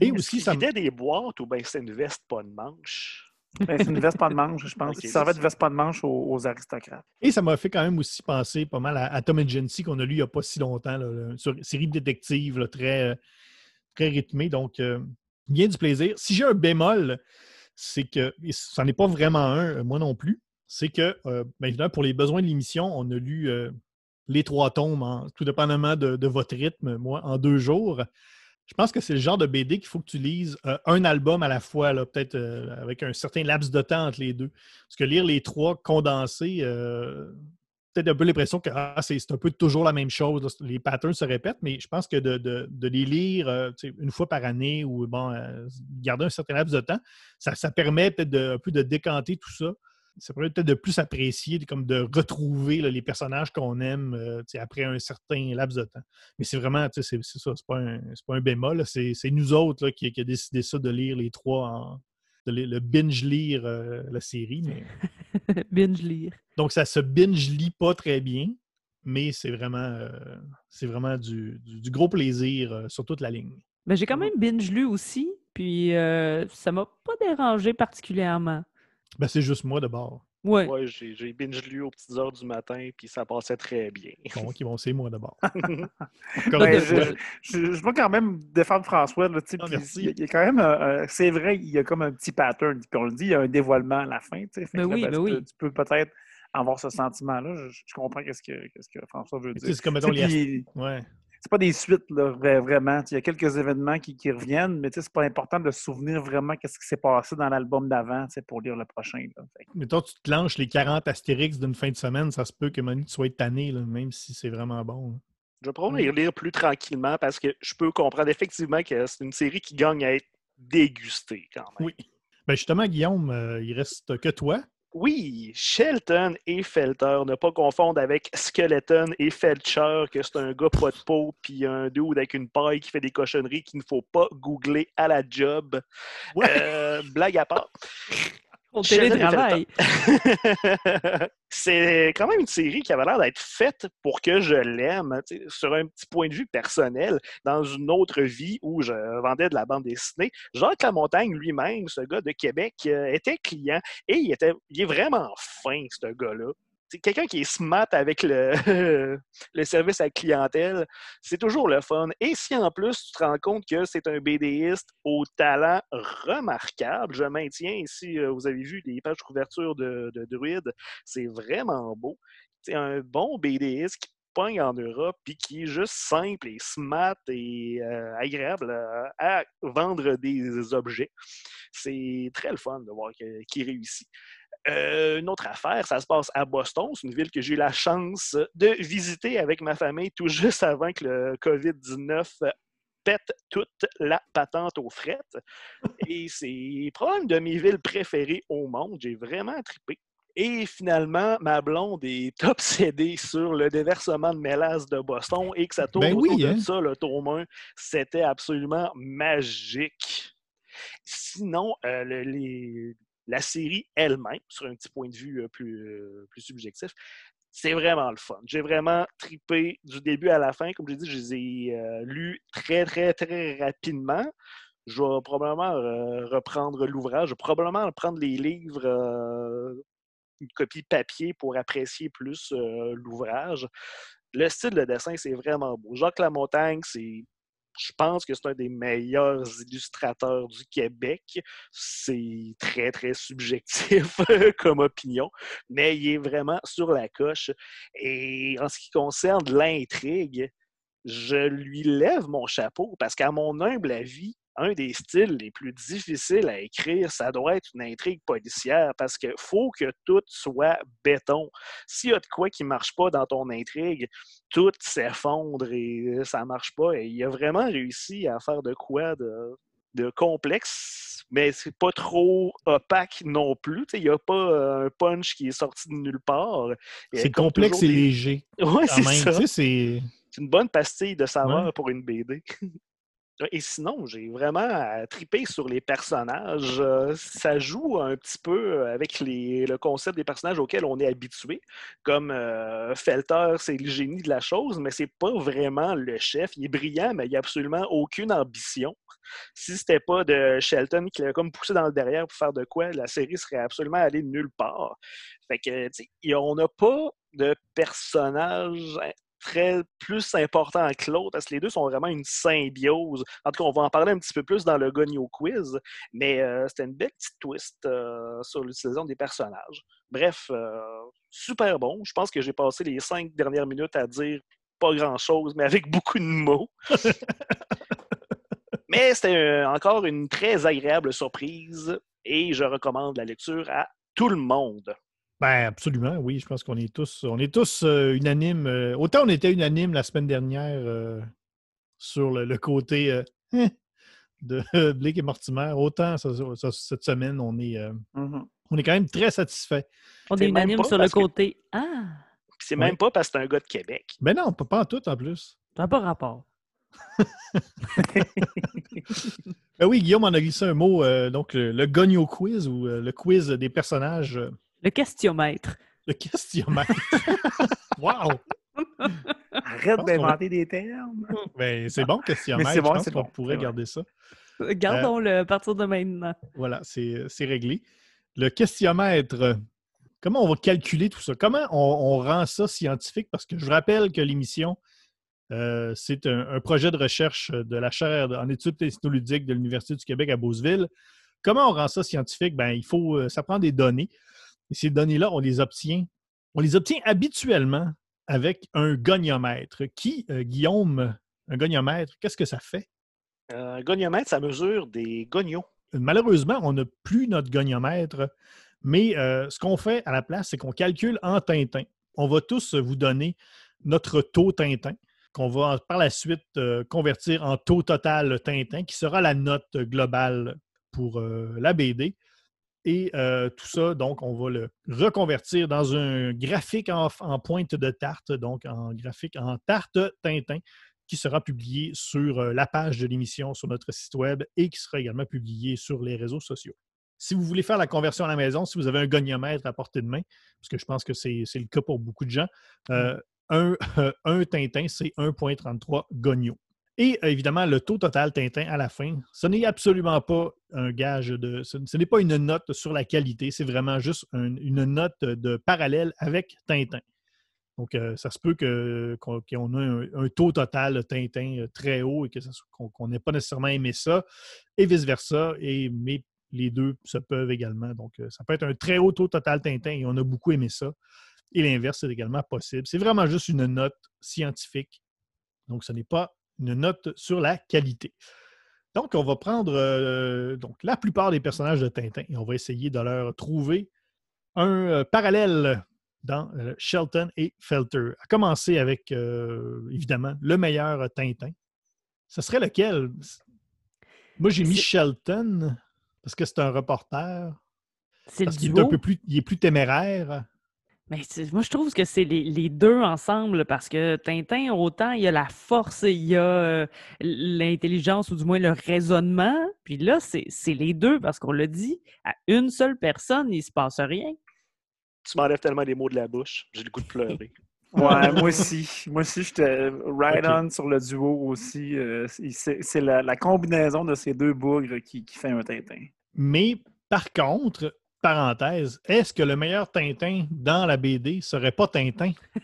Et aussi, ça me- des boîtes ou bien c'est une veste pas de manche? Ben, c'est une veste pas de manche, je pense. Servait c'est de veste pas de manche aux, aux aristocrates. Et ça m'a fait quand même aussi penser pas mal à, à Tom Agency qu'on a lu il n'y a pas si longtemps, là, là, sur une série de détectives là, très, euh, très rythmée. Donc, euh, bien du plaisir. Si j'ai un bémol, c'est que, et ça n'est pas vraiment un, euh, moi non plus, c'est que, euh, bien évidemment, pour les besoins de l'émission, on a lu euh, les trois tomes, en- tout dépendamment de, votre rythme, moi, en deux jours. Je pense que c'est le genre de BD qu'il faut que tu lises euh, un album à la fois, peut-être euh, avec un certain laps de temps entre les deux. Parce que lire les trois condensés, euh, peut-être un peu l'impression que ah, c'est un peu toujours la même chose. Les patterns se répètent, mais je pense que de, les lire une fois par année ou bon, garder un certain laps de temps, ça, permet peut-être un peu de décanter tout ça. Ça permet peut-être de plus apprécier, de- comme de retrouver là, les personnages qu'on aime euh, après un certain laps de temps. Mais c'est vraiment, c'est ça, c'est pas, un- pas un bémol. C'est nous autres là, qui, qui a décidé ça de lire les trois en, de le binge lire euh, la série. Mais... Binge lire. Donc, ça se binge lit pas très bien, mais c'est vraiment, euh, c'est vraiment du, du- du gros plaisir euh, sur toute la ligne. Mais j'ai quand Mhm. même binge lu aussi, puis ça m'a pas dérangé particulièrement. Ben, c'est juste moi de bord. Ouais. J'ai j'ai binge lu aux petites heures du matin, puis ça passait très bien. Bon, qui vont, c'est moi de bord. Ben, je, je, je veux quand même défendre François. Là, tu sais, Ah, puis merci. il y a- il y a quand même, un- un- c'est vrai, il y a comme un petit pattern. Puis on le dit, il y a un dévoilement à la fin. tu sais, fait Ben que là, oui, ben tu, oui. peux, tu peux peut-être avoir ce sentiment-là. Je, je comprends qu'est-ce que, qu'est-ce que François veut dire. c'est comme, mettons, les... puis Ouais. C'est pas des suites, là, vraiment. Il y a quelques événements qui, qui reviennent, mais c'est pas important de se souvenir vraiment qu'est-ce qui s'est passé dans l'album d'avant pour lire le prochain. là. Que- Mettons, tu te lances les 40 Astérix d'une fin de semaine, ça se peut que Manu, tu sois tanné, là, même si c'est vraiment bon. là. Je vais probablement y relire plus tranquillement parce que je peux comprendre effectivement que c'est une série qui gagne à être dégustée quand même. Oui. Ben justement, Guillaume, euh, il reste que toi. Oui, Shelton et Felter, ne pas confondre avec Skeleton et Felcher, que c'est un gars pas de peau, puis un dude avec une paille qui fait des cochonneries qu'il ne faut pas googler à la job. Euh, blague à part. Au télétravail. c'est quand même une série qui avait l'air d'être faite pour que je l'aime, sur un petit point de vue personnel, dans une autre vie où je vendais de la bande dessinée. Jacques Lamontagne lui-même, ce gars de Québec, euh, était client et il, était, il est vraiment fin, ce gars-là. Quelqu'un qui est smart avec le, le service à clientèle, c'est toujours le fun. Et si en plus tu te rends compte que c'est un BDiste au talent remarquable, je maintiens ici, euh, vous avez vu les pages couverture de, Druide, c'est vraiment beau. C'est un bon BDiste qui pogne en Europe puis qui est juste simple et smart et euh, agréable à, à vendre des objets. C'est très le fun de voir qu'il réussit. Euh, une autre affaire, ça se passe à Boston. C'est une ville que j'ai eu la chance de visiter avec ma famille tout juste avant que le COVID-19 pète toute la patente aux frettes. Et c'est probablement une de mes villes préférées au monde. J'ai vraiment trippé. Et finalement, ma blonde est obsédée sur le déversement de mélasse de Boston et que ça tourne Ben oui, autour hein? de ça, le tome 1. C'était absolument magique. Sinon, euh, le- les- la série elle-même, sur un petit point de vue euh, plus, euh, plus subjectif, c'est vraiment le fun. J'ai vraiment tripé du début à la fin. Comme j'ai dit, je les ai euh, lus très, très, très rapidement. Je vais probablement reprendre l'ouvrage. Je vais probablement prendre les livres, une copie papier pour apprécier plus l'ouvrage. Le style de dessin, c'est vraiment beau. Jacques Lamontagne, c'est je pense que c'est un des meilleurs illustrateurs du Québec. C'est très, très subjectif comme opinion, mais il est vraiment sur la coche. Et en ce qui concerne l'intrigue, je lui lève mon chapeau parce qu'à mon humble avis, un des styles les plus difficiles à écrire, ça doit être une intrigue policière parce qu'il faut que tout soit béton. S'il y a de quoi qui ne marche pas dans ton intrigue, tout s'effondre et ça marche pas. Et il a vraiment réussi à faire de quoi de de complexe, mais c'est pas trop opaque non plus. Il n'y a pas euh, un punch qui est sorti de nulle part. C'est complexe et toujours léger. Quand c'est ça. C'est. C'est une bonne pastille de saveur Ouais. pour une BD. Et sinon, j'ai vraiment euh, tripé sur les personnages. Euh, Ça joue un petit peu avec le concept des personnages auxquels on est habitué. Comme euh, Felter, c'est le génie de la chose, mais c'est pas vraiment le chef. Il est brillant, mais il n'a absolument aucune ambition. Si c'était pas de Shelton qui l'avait comme poussé dans le derrière pour faire de quoi, la série serait absolument allée nulle part. Fait que, on n'a pas de personnage très plus important que l'autre, parce que les deux sont vraiment une symbiose. En tout cas, on va en parler un petit peu plus dans le Gogno Quiz, mais euh, c'était une belle petite twist euh, sur l'utilisation des personnages. Bref, euh, super bon. Je pense que j'ai passé les cinq dernières minutes à dire pas grand-chose, mais avec beaucoup de mots. mais c'était encore une très agréable surprise et je recommande la lecture à tout le monde. Ben, absolument, oui. Je pense qu'on est tous, on est tous euh, unanimes. euh, autant on était unanimes la semaine dernière euh, sur le, le côté euh, hein, de Blake et Mortimer, autant ça- ça- cette semaine, on est, euh, Mhm. on est quand même très satisfait. On est même unanime sur le parce que- côté. Ah, Puis C'est Ouais. même pas parce que c'est un gars de Québec. Ben non, pas, en tout en plus. ça n'a pas rapport. Ben oui, Guillaume en a glissé un mot, euh, donc le, le Gogno Quiz ou euh, le quiz des personnages, euh, Le questiomètre. le questionnaire. wow! Arrête pense d'inventer des termes. Ben, c'est bon, questionnaire. Mais c'est bon, Je pense c'est qu'on bon, pourrait garder ça. Gardons-le à partir de maintenant. Voilà, c'est c'est réglé. Le questionnaire, euh, comment on va calculer tout ça? Comment on, on rend ça scientifique? Parce que je vous rappelle que l'émission, euh, c'est un, un projet de recherche de la chaire en études technoludiques de l'Université du Québec à Beauceville. Comment on rend ça scientifique? Ben, il faut, euh, ça prend des données. Et ces données-là, on les obtient. On les obtient habituellement avec un goniomètre. Qui, euh, Guillaume, un goniomètre, qu'est-ce que ça fait? Euh, Un goniomètre, ça mesure des gonios. Malheureusement, on n'a plus notre goniomètre, mais euh, ce qu'on fait à la place, c'est qu'on calcule en Tintin. On va tous vous donner notre taux Tintin, qu'on va par la suite convertir en taux total Tintin, qui sera la note globale pour la BD. Et euh, tout ça, donc, on va le reconvertir dans un graphique en, en pointe de tarte, donc en graphique en tarte Tintin, qui sera publié sur euh, la page de l'émission sur notre site web et qui sera également publié sur les réseaux sociaux. Si vous voulez faire la conversion à la maison, si vous avez un goniomètre à portée de main, parce que je pense que c'est le cas pour beaucoup de gens, euh, un, un Tintin, c'est 1,33 gonio. Et euh, évidemment, le taux total Tintin à la fin, ce n'est absolument pas un gage de. Ce, n'est pas une note sur la qualité, c'est vraiment juste un- une note de parallèle avec Tintin. Donc, euh, ça se peut qu'on ait un, taux total Tintin euh, très haut et qu'on n'ait pas nécessairement aimé ça, et vice-versa. Mais les deux se peuvent également. Donc, ça peut être un très haut taux total Tintin et on a beaucoup aimé ça. Et l'inverse, c'est également possible. C'est vraiment juste une note scientifique. Donc, ce n'est pas une note sur la qualité. Donc, on va prendre euh, donc, la plupart des personnages de Tintin et on va essayer de leur trouver un euh, parallèle dans euh, Shelton et Felter. À commencer avec, évidemment, le meilleur Tintin. Ce serait lequel? Moi, j'ai mis Shelton parce que c'est un reporter. C'est le qu'il est un peu plus, il est plus téméraire. Mais moi, je trouve que c'est les, les deux ensemble parce que Tintin, autant il y a la force, il y a euh, l'intelligence ou du moins le raisonnement. Puis là, c'est c'est les deux parce qu'on l'a dit, à une seule personne, il ne se passe rien. Tu m'enlèves tellement les mots de la bouche. J'ai le goût de pleurer. Ouais, moi aussi. Moi aussi, j'étais right on sur le duo aussi. Euh, c'est c'est la, la combinaison de ces deux bougres qui, qui fait un Tintin. Mais par contre, parenthèse, est-ce que le meilleur Tintin dans la BD serait pas Tintin?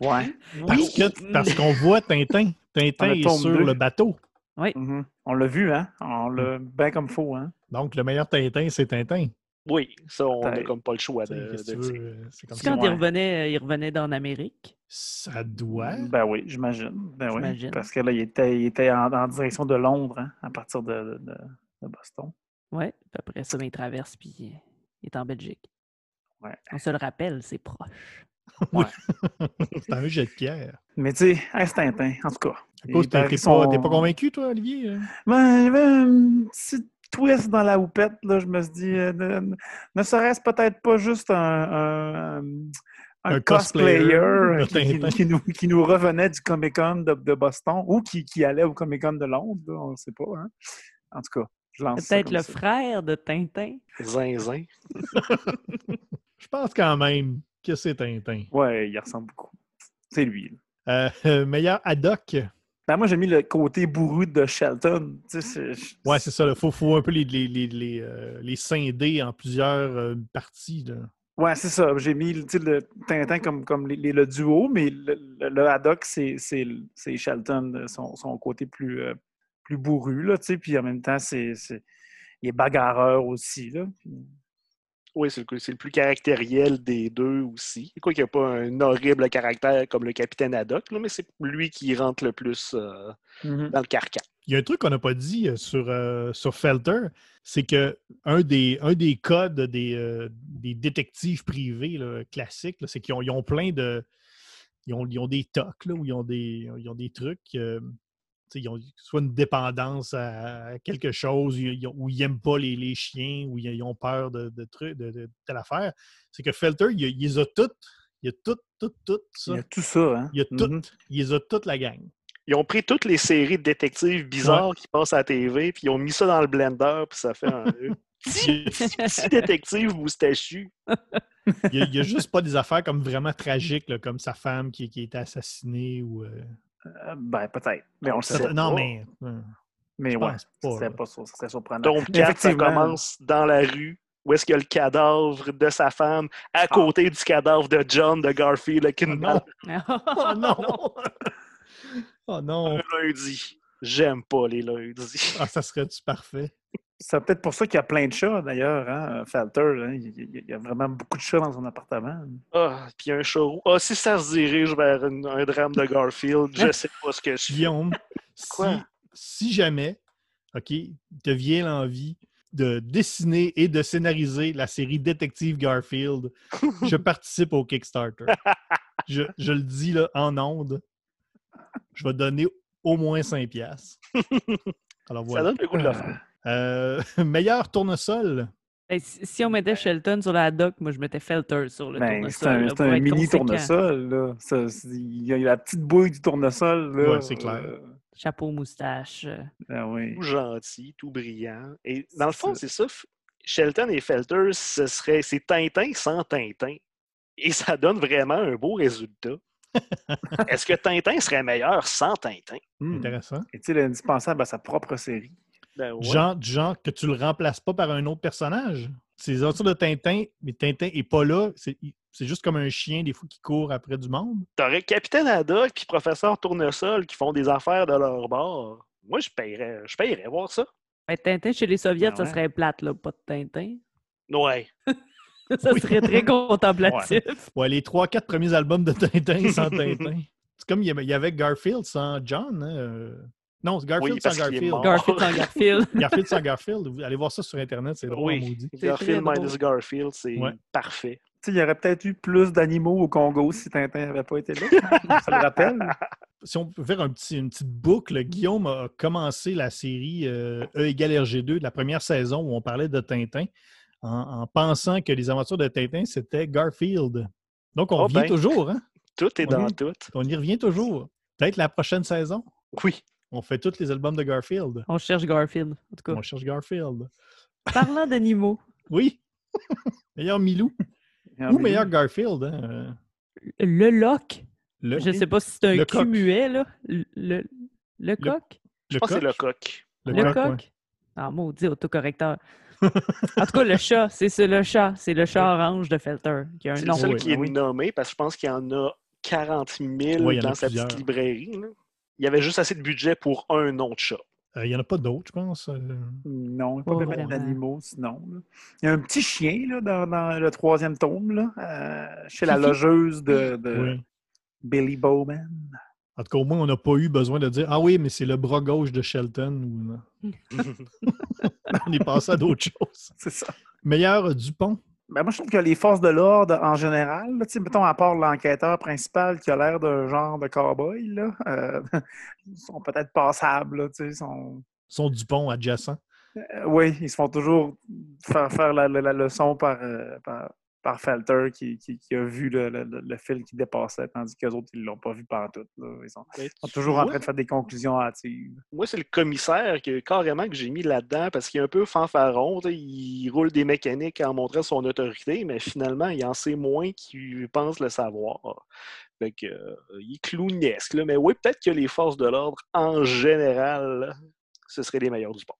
Ouais. Parce que parce qu'on voit Tintin. Tintin est sur le bateau. Mhm. On l'a vu, hein? On l'a bien comme faux, hein? Donc, le meilleur Tintin, c'est Tintin. Oui, ça, on n'a comme pas le choix de, dire. euh, C'est comme C'est ça. quand il revenait, il revenait d'en Amérique. Ça doit. Ben oui, j'imagine. Ben oui. J'imagine. Parce que là, il était, il était en, en direction de Londres, hein, à partir de, de- de Boston. Ouais. Puis après ça, ben, il traverse puis il est en Belgique. Ouais. On se le rappelle, c'est proche. C'est un jet de pierre. Mais tu sais, hey, c'est Tintin, en tout cas. À cause, Il T'es pas, pas convaincu, toi, Olivier? euh? Ben, il y avait un petit twist dans la houppette, là. Je me suis dit, euh, ne, ne serait-ce peut-être pas juste un, un, un Un cosplayer qui, nous, qui nous revenait du Comic-Con de, de Boston ou qui, qui allait au Comic-Con de Londres, là, on ne sait pas. Hein? En tout cas, Peut-être le ça. frère de Tintin. Zinzin. Je pense quand même que c'est Tintin. Ouais, il ressemble beaucoup. C'est lui. Euh, euh, meilleur Haddock. Ben, moi, j'ai mis le côté bourru de Shelton. Tu sais, c'est- Ouais, c'est ça. Il faut, faut un peu les, les, les, les, euh, les scinder en plusieurs euh, parties. Là. Ouais, c'est ça. J'ai mis le Tintin comme, comme les- les- le duo, mais le, le- le Haddock, c'est c'est- c'est Shelton, son, son côté plus, euh, plus bourru, là, tu sais, puis en même temps, c'est c'est- il est bagarreur aussi, là. puis- Oui, c'est le, c'est le plus caractériel des deux aussi. Quoi qu'il n'y a pas un horrible caractère comme le capitaine Haddock, là, mais c'est lui qui rentre le plus euh, dans le carcan. Il y a un truc qu'on n'a pas dit euh, sur, euh, sur Felter, c'est que un des, un des codes des, euh, des détectives privés là, classiques, là, c'est qu'ils ont, ils ont plein de. Ils ont, ils ont des tocs, là, où ils ont des, ils ont des trucs. Ils ont soit une dépendance à, quelque chose, ou ils n'aiment pas les, les chiens, ou ils, ont peur de, de, trucs, de, de telle affaire. C'est que Felter, il, il les a toutes. Il a tout, tout, tout ça. Il y a tout ça, hein? Il y a tout. Mhm. Il les a toute la gang. Ils ont pris toutes les séries de détectives bizarres qui passent à la TV, puis ils ont mis ça dans le blender, puis ça fait un petit, petit, petit détective moustachu. Il n'y a, juste pas des affaires comme vraiment tragiques, là, comme sa femme qui, qui a été assassinée ou. euh, Euh, ben, peut-être. Mais on le sait pas. non, pas. mais. Mais je ouais, c'est pas ça. C'est surprenant. 4, ça commence dans la rue, où est-ce qu'il y a le cadavre de sa femme, Ah. à côté du cadavre de John de Garfield, le Oh Kindle, non! Oh non! oh non! un lundi. J'aime pas les lundis. Ah, ça serait-tu parfait? C'est peut-être pour ça qu'il y a plein de chats, d'ailleurs, hein, Falter. hein. Il, y a vraiment beaucoup de chats dans son appartement. Ah, puis un show. Ah, si ça se dirige vers une- un drame de Garfield, je sais pas ce que je fais. Guillaume, si, Quoi? si jamais, OK, te vient l'envie de dessiner et de scénariser la série Détective Garfield, je participe au Kickstarter. Je, je le dis là, en ondes. Je vais donner au moins 5 piastres. Alors Ça voilà. donne le goût de le faire. Euh, meilleur tournesol. Ben, si, si on mettait Shelton sur la haddock, moi je mettais Felter sur le Ben, c'est tournesol. un, là, c'est un mini conséquent. tournesol. Là. Ça, il y a la petite bouille du tournesol. Là. Ouais, c'est clair. Euh, Chapeau, moustache. ah oui. Tout gentil, tout brillant. Et dans le fond, C'est ça. Shelton et Felter, ce serait c'est Tintin sans Tintin. Et ça donne vraiment un beau résultat. Est-ce que Tintin serait meilleur sans Tintin? Hmm. Intéressant. Est-il indispensable à sa propre série? Ben ouais. Genre, du genre que tu le remplaces pas par un autre personnage. C'est les aventures de Tintin, mais Tintin est pas là. C'est juste comme un chien, des fois, qui court après du monde. T'aurais Capitaine Haddock puis Professeur Tournesol qui font des affaires de leur bord. Moi, je paierais, je paierais voir ça. Ben, Tintin chez les Soviets, Ah ça ouais. serait plate, là, pas de Tintin. Ouais. Ça Oui. serait très contemplatif. Ouais, les trois, quatre premiers albums de Tintin sans Tintin. C'est comme il y avait- il y avait Garfield sans John. hein, euh. Non, c'est Garfield Oui, sans Garfield. Garfield sans Garfield. Garfield sans Garfield. Vous allez voir ça sur Internet, c'est drôle, Oui. maudit. Garfield minus Garfield, c'est Ouais. parfait. Il y aurait peut-être eu plus d'animaux au Congo si Tintin n'avait pas été là. Ça le rappelle? Si on peut faire un petit, une petite boucle, Guillaume a commencé la série euh, E égale RG2 de la première saison où on parlait de Tintin en, en pensant que les aventures de Tintin, c'était Garfield. Donc, on Oh revient ben. toujours, hein? Tout est dans tout. On y revient toujours. Peut-être la prochaine saison, Oui. On fait tous les albums de Garfield. On cherche Garfield, en tout cas. On cherche Garfield. Parlant d'animaux, Oui. meilleur Milou. Ou meilleur Garfield. Hein? euh, le loch, Le, je sais pas si c'est un Le cul coq. muet, là. Le, le, le coq? Je le pense que c'est coq. le coq. Le Le coq, coq? ouais. Ah, maudit autocorrecteur. en tout cas, le chat, c'est le chat. C'est le chat orange de Felter, qui a un C'est le seul oui, qui est oui. nommé parce que je pense qu'il y en a 40 000 Oui, il y en a dans sa plusieurs. petite librairie. là. Il y avait juste assez de budget pour un nom de chat. Euh, Il n'y en a pas d'autres, je pense. euh. Non, pas Pas vraiment d'animaux, sinon. là. Il y a un petit chien là, dans, dans le troisième tome, là, euh, chez la logeuse de, de Oui. Billy Bowman. En tout cas, au moins, on n'a pas eu besoin de dire Ah oui, mais c'est le bras gauche de Shelton. Ou... non. on est passé à d'autres choses. C'est ça. Meilleur Dupont. Ben, moi, je trouve que les forces de l'ordre, en général, là, mettons, à part l'enquêteur principal qui a l'air d'un genre de cowboy, là, euh, ils sont peut-être passables, là, tu sais, ils sont... Son Dupont adjacent. Euh, oui, ils se font toujours faire faire la, la- la leçon par, euh, par, par Felter qui, qui- qui a vu le, le- le- fil qui dépassait, tandis qu'eux autres, ils l'ont pas vu partout. Là. Ils sont, Ben, sont toujours en train de faire des conclusions hâtives. Moi, c'est le commissaire que, carrément que j'ai mis là-dedans parce qu'il est un peu fanfaron. Il roule des mécaniques en montrant son autorité, mais finalement, il en sait moins qu'il pense le savoir. Fait que, euh, il est clownesque. là. Mais oui, peut-être que les forces de l'ordre, en général, ce seraient les meilleurs du sport.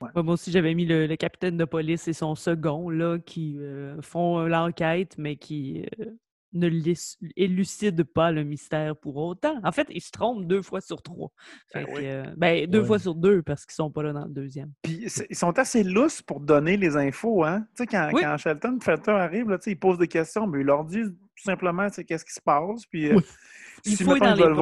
Ouais, moi aussi, j'avais mis le, le capitaine de police et son second, là, qui euh, font euh, l'enquête, mais qui euh, ne élucident pas le mystère pour autant. En fait, ils se trompent deux fois sur trois. Fait Ben que, oui. euh, ben, deux fois sur deux, parce qu'ils sont pas là dans le deuxième. Puis ils sont assez lousses pour donner les infos, hein? Tu sais, quand, Oui. quand Shelton Felter arrive, là, tu sais, il pose des questions, mais il leur dit tout simplement tu sais, qu'est-ce qui se passe. Puis, euh, Oui. Ils si, mettons, dans ils veulent les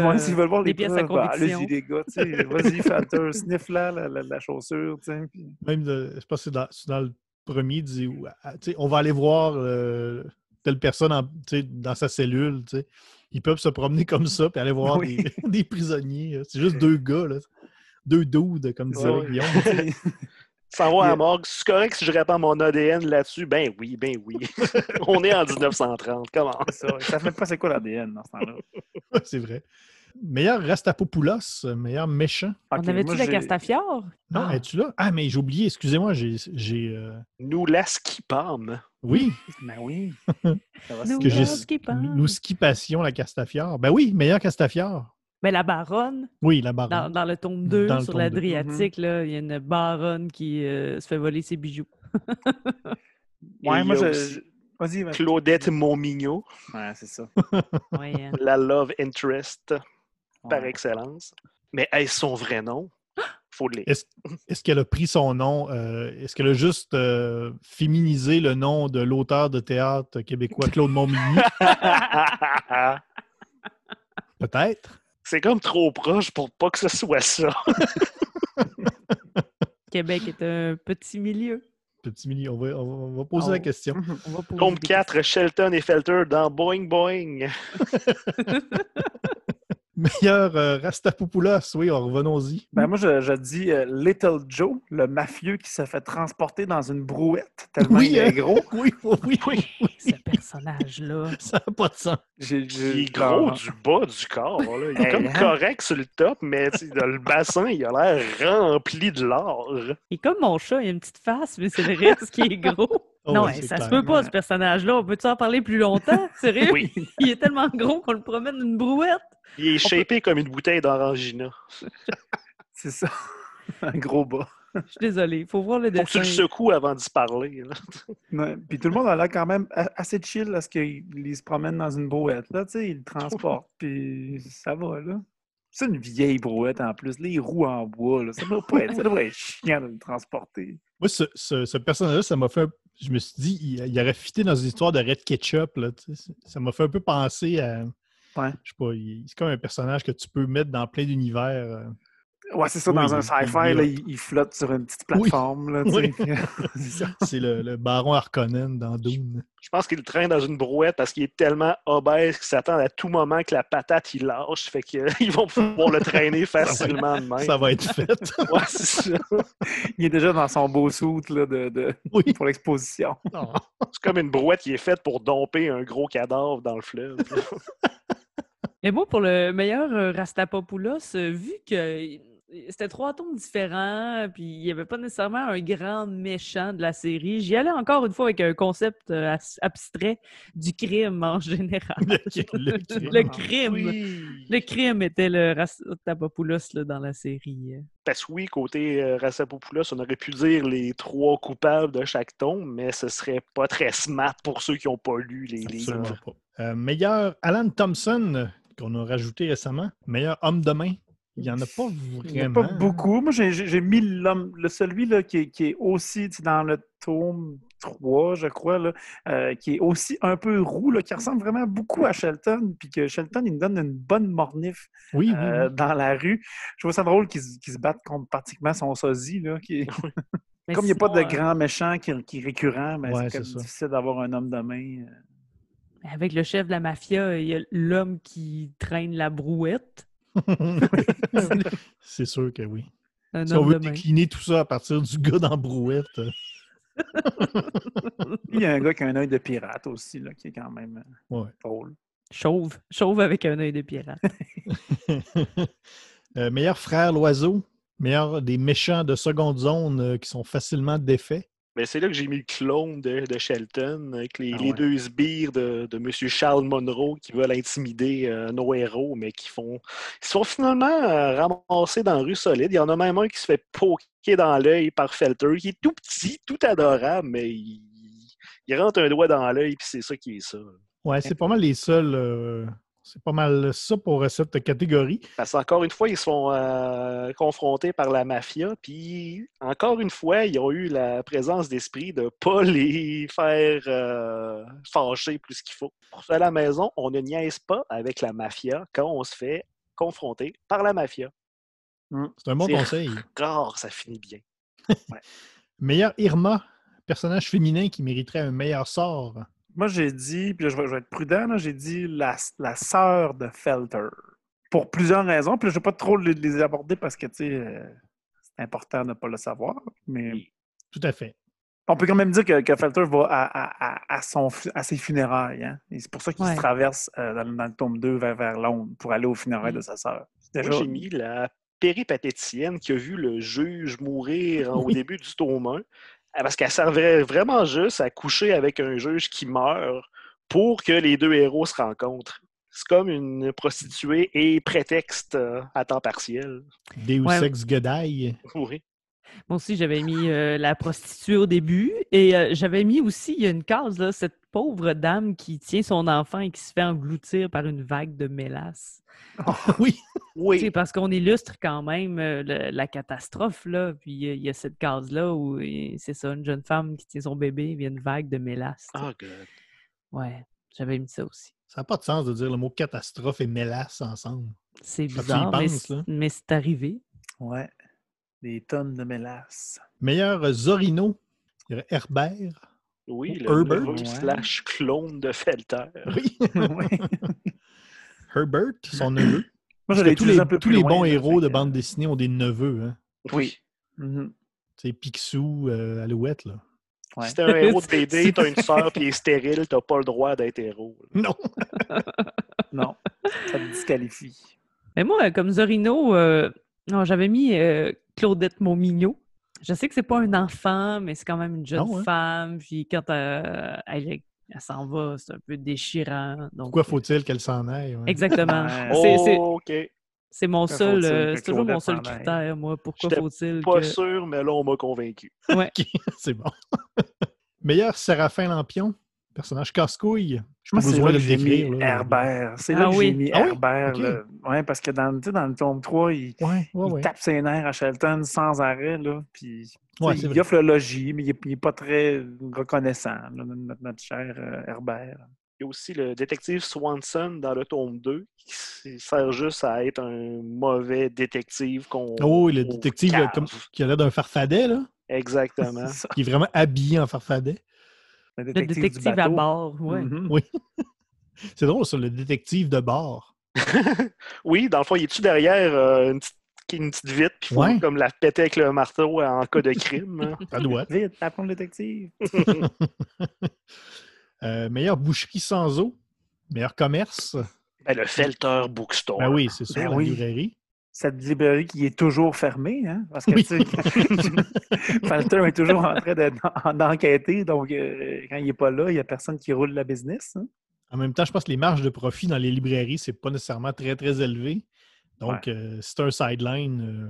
voir les- s'ils veulent voir les les pièces à preuves, ben, conviction. allez-y, les gars, tu sais, vas-y, Felter, sniff là, la, la- la chaussure, tu sais. puis- Même, de, je pense que c'est dans, c'est dans le premier, il dit ouais, ah, tu sais, on va aller voir euh, telle personne en- tu sais, dans sa cellule. tu sais. Ils peuvent se promener comme ça puis aller voir Oui. des, des prisonniers. C'est juste deux gars, là. deux dudes, comme disait Ouais. Guillaume. S'en va à la morgue. C'est correct si je répands mon ADN là-dessus? Ben oui, ben oui. On est en 1930. Comment? Ça, savent même pas c'est quoi l'ADN dans ce temps-là? c'est vrai. Meilleur Rastapopoulos, meilleur méchant. On avait-tu la Castafiore? Non, Ah. es-tu là? Ah, mais j'ai oublié, excusez-moi, j'ai. j'ai, euh, Nous la skipam. Oui, Ben oui. Ça va Nous, que nous skipassions la Castafiore. Ben oui, meilleur Castafiore. Ben, la baronne, Oui, la barre. dans, dans le tome 2, Dans le sur l'Adriatique, là, il y a une baronne qui euh, se fait voler ses bijoux. Ouais, Et moi, je. Vas-y. Claudette Montmignon, Ouais, c'est ça. Ouais, hein. la love interest par excellence. Mais est-ce son vrai nom? Faut le lire. Est-ce qu'elle a pris son nom? euh, Est-ce qu'elle a juste euh, féminisé le nom de l'auteur de théâtre québécois Claude Montmigny? Peut-être. C'est comme trop proche pour pas que ce soit ça. Québec est un petit milieu. Petit mini, on va, on on poser Oh. la question. On va poser Tome des 4, Shelton et Felter dans Boing Boing. Meilleur euh, Rastapopoulos, oui, revenons-y. Ben moi, je, je dis euh, Little Joe, le mafieux qui se fait transporter dans une brouette tellement Oui, il est hein? gros. Oui, oui, oui, oui. Ce personnage-là. Ça n'a pas de sens. J'ai- Il est gros non, du bas du corps. Là. Il est Hey, comme hein? correct sur le top, mais dans le bassin, il a l'air rempli de l'or. Il est comme mon chat, il a une petite face, mais c'est le reste qui est gros. Oh, non, ouais, ça se clair. peut pas, ce personnage-là. On peut-tu en parler plus longtemps? Sérieux? Oui. Il est tellement gros qu'on le promène d'une brouette. Il est shapé comme une bouteille d'orangina. C'est ça. Un gros bas. Je suis désolée, il faut voir le Faut que tu dessin. le secoues avant d'y parler. là. Ouais, Puis tout le monde a l'air quand même assez chill parce qu'il il se promène dans une brouette. Là, tu sais, il le transporte, puis ça va, là. C'est une vieille brouette en plus, les roues en bois. Là. Ça doit pas être, ça doit être chiant de le transporter. Moi, ce, ce- ce personnage-là, ça m'a fait. un- Je me suis dit, il, il aurait fité dans une histoire de Red Ketchup. Là, tu sais. ça m'a fait un peu penser à. Ouais. Je sais pas, c'est comme un personnage que tu peux mettre dans plein d'univers. euh. Ouais, c'est ça, Oui, dans un sci-fi, il- là, il, il flotte sur une petite plateforme. Oui. c'est le, le baron Harkonnen dans Dune. Je pense qu'il le traîne dans une brouette parce qu'il est tellement obèse qu'il s'attend à tout moment que la patate il lâche. Fait qu'ils vont pouvoir le traîner facilement de même. Ça va être fait. Ouais, c'est ça. Il est déjà dans son beau suit là, de, pour l'exposition. C'est comme une brouette qui est faite pour domper un gros cadavre dans le fleuve. Mais moi, pour le meilleur euh, Rastapopoulos, euh, vu que euh, c'était trois tomes différents, puis il n'y avait pas nécessairement un grand méchant de la série, j'y allais encore une fois avec un concept euh, abstrait du crime en général. Le- le crime. Le crime. Oui. Le crime était le Rastapopoulos là, dans la série. Parce que oui, côté euh, Rassapopoulos, on aurait pu dire les trois coupables de chaque tome, mais ce serait pas très smart pour ceux qui n'ont pas lu les Absolument livres. pas. Euh, meilleur Alan Thompson, qu'on a rajouté récemment. Meilleur homme de main. Il n'y en a pas Il n'y a vraiment. pas beaucoup. Moi, j'ai- mis l'homme, le celui là, qui, est, qui est aussi dans le tome 3, je crois, là, euh, qui est aussi un peu roux, là, qui ressemble vraiment beaucoup à Shelton, puis que Shelton, il me donne une bonne mornif Oui, oui, euh, oui. dans la rue. Je trouve ça drôle qu'il se batte contre pratiquement son sosie, là, qui Mais Comme il n'y a pas de euh, grand méchant qui, qui est récurrent, ben, Ouais, c'est difficile d'avoir un homme de main. euh. Avec le chef de la mafia, il y a l'homme qui traîne la brouette. c'est sûr que oui. Un Si on veut main. décliner tout ça à partir du gars dans la brouette. Il y a un gars qui a un œil de pirate aussi, là, qui est quand même euh, Ouais. drôle. Chauve. Chauve avec un œil de pirate. Euh, meilleur frère l'oiseau. Meilleur des méchants de seconde zone euh, qui sont facilement défaits. Ben, c'est là que j'ai mis le clone de, de Shelton avec les, Ah les deux sbires de, de M. Charles Monroe qui veulent intimider euh, nos héros, mais qui font. Ils se font finalement euh, ramasser dans la rue solide. Il y en a même un qui se fait poker dans l'œil par Felter, qui est tout petit, tout adorable, mais il, il rentre un doigt dans l'œil, puis c'est ça qui est ça. Ouais, c'est pas mal les seuls. euh, c'est pas mal ça pour cette catégorie. Parce qu'encore une fois, ils sont euh, confrontés par la mafia, puis encore une fois, ils ont eu la présence d'esprit de ne pas les faire euh, fâcher plus qu'il faut. À la maison, on ne niaise pas avec la mafia quand on se fait confronter par la mafia. C'est un bon conseil. Rare, ça finit bien. Meilleur Irma, personnage féminin qui mériterait un meilleur sort. Moi, j'ai dit, puis là, je vais, je vais être prudent, là, j'ai dit la, la sœur de Felter. Pour plusieurs raisons. Puis là, je ne vais pas trop les, les aborder parce que, tu sais, euh, c'est important de ne pas le savoir. Mais Oui. Tout à fait. on peut quand même dire que, que Felter va à, à- à- à son, à ses funérailles. hein. Et c'est pour ça qu'il Ouais. se traverse euh, dans, dans le tome 2 vers, vers Londres pour aller aux funérailles Mm. de sa sœur. Moi, Déjà, j'ai mis la péripatéticienne qui a vu le juge mourir en- au début du tome 1, ah, parce qu'elle servait vraiment juste à coucher avec un juge qui meurt pour que les deux héros se rencontrent. C'est comme une prostituée et prétexte euh, à temps partiel. Deus Ouais. Ex Godai. Oui. Moi aussi, j'avais mis euh, la prostituée au début et euh, j'avais mis aussi, il y a une case, là, cette pauvre dame qui tient son enfant et qui se fait engloutir par une vague de mélasse. Oui. Tu sais, Oui. parce qu'on illustre quand même euh, le- la catastrophe, là. Puis euh, il y a cette case-là où euh, c'est ça, une jeune femme qui tient son bébé, il y a une vague de mélasse. Oh, God. Ouais, j'avais mis ça aussi. Ça n'a pas de sens de dire le mot catastrophe et mélasse ensemble. C'est bizarre, mais, c'est arrivé. ouais. Des tonnes de mélasse. Meilleur Zorino. Il y aurait Herbert. Oui, Ou le Herbert. Ouais. slash clone de Felter. Oui. Herbert, son neveu. Moi, que tous les, un peu tous plus les bons héros de bande dessinée ont des neveux. Hein. Oui. Mhm. C'est Picsou, euh, Alouette. Là. Ouais. Si t'es un héros de BD, t'as une sœur il est stérile, t'as pas le droit d'être héros. Non. Non, ça te disqualifie. Mais moi, comme Zorino, euh, non, j'avais mis euh, Claudette Momignot. Je sais que c'est pas un enfant, mais c'est quand même une jeune Non, hein? femme. Puis quand euh, elle, elle s'en va, c'est un peu déchirant. Donc, Pourquoi faut-il qu'elle s'en aille? ouais? Exactement. Ouais. C'est- c'est- OK. C'est mon seul, euh, c'est toujours mon seul s'en aille? critère, moi. Pourquoi faut-il Pas que... sûr, mais là, on m'a convaincu. Ouais. C'est bon. Meilleur Séraphin Lampion. Personnage casse-couille. Moi, c'est besoin là que le j'ai mis décrire. là. Herbert. C'est Ah là que oui. j'ai mis Ah oui? Herbert. Ouais, parce que dans, dans le tome 3, il, Ouais, ouais, il ouais. tape ses nerfs à Shelton sans arrêt. Là, puis, il vrai. offre le logis, mais il n'est pas très reconnaissant, là, notre, notre cher euh, Herbert. Il y a aussi le détective Swanson dans le tome 2 qui sert juste à être un mauvais détective qu'on. Oh, le détective comme, qui a l'air d'un farfadet, là, Exactement. Qui est vraiment habillé en farfadet. Le Le détective, à bord, ouais. Mhm. Oui. C'est drôle, ça, le détective de bord. oui, dans le fond, il est-tu derrière euh, une, petite, une petite vitre, puis Ouais. comme la péter avec le marteau en cas de crime? hein? Ça doit. Vite, appelons le détective. Euh, meilleure boucherie sans eau. Meilleur commerce. Ben, le Felter Bookstore. Ben oui, c'est sûr, Ben la oui. librairie. Cette librairie qui est toujours fermée, hein? Parce que, Oui. tu sais, Falter est toujours en train de- d'en- d'enquêter, donc euh, quand il n'est pas là, il n'y a personne qui roule la business. hein. En même temps, je pense que les marges de profit dans les librairies, c'est pas nécessairement très, très élevé. Donc, euh, c'est un sideline. euh,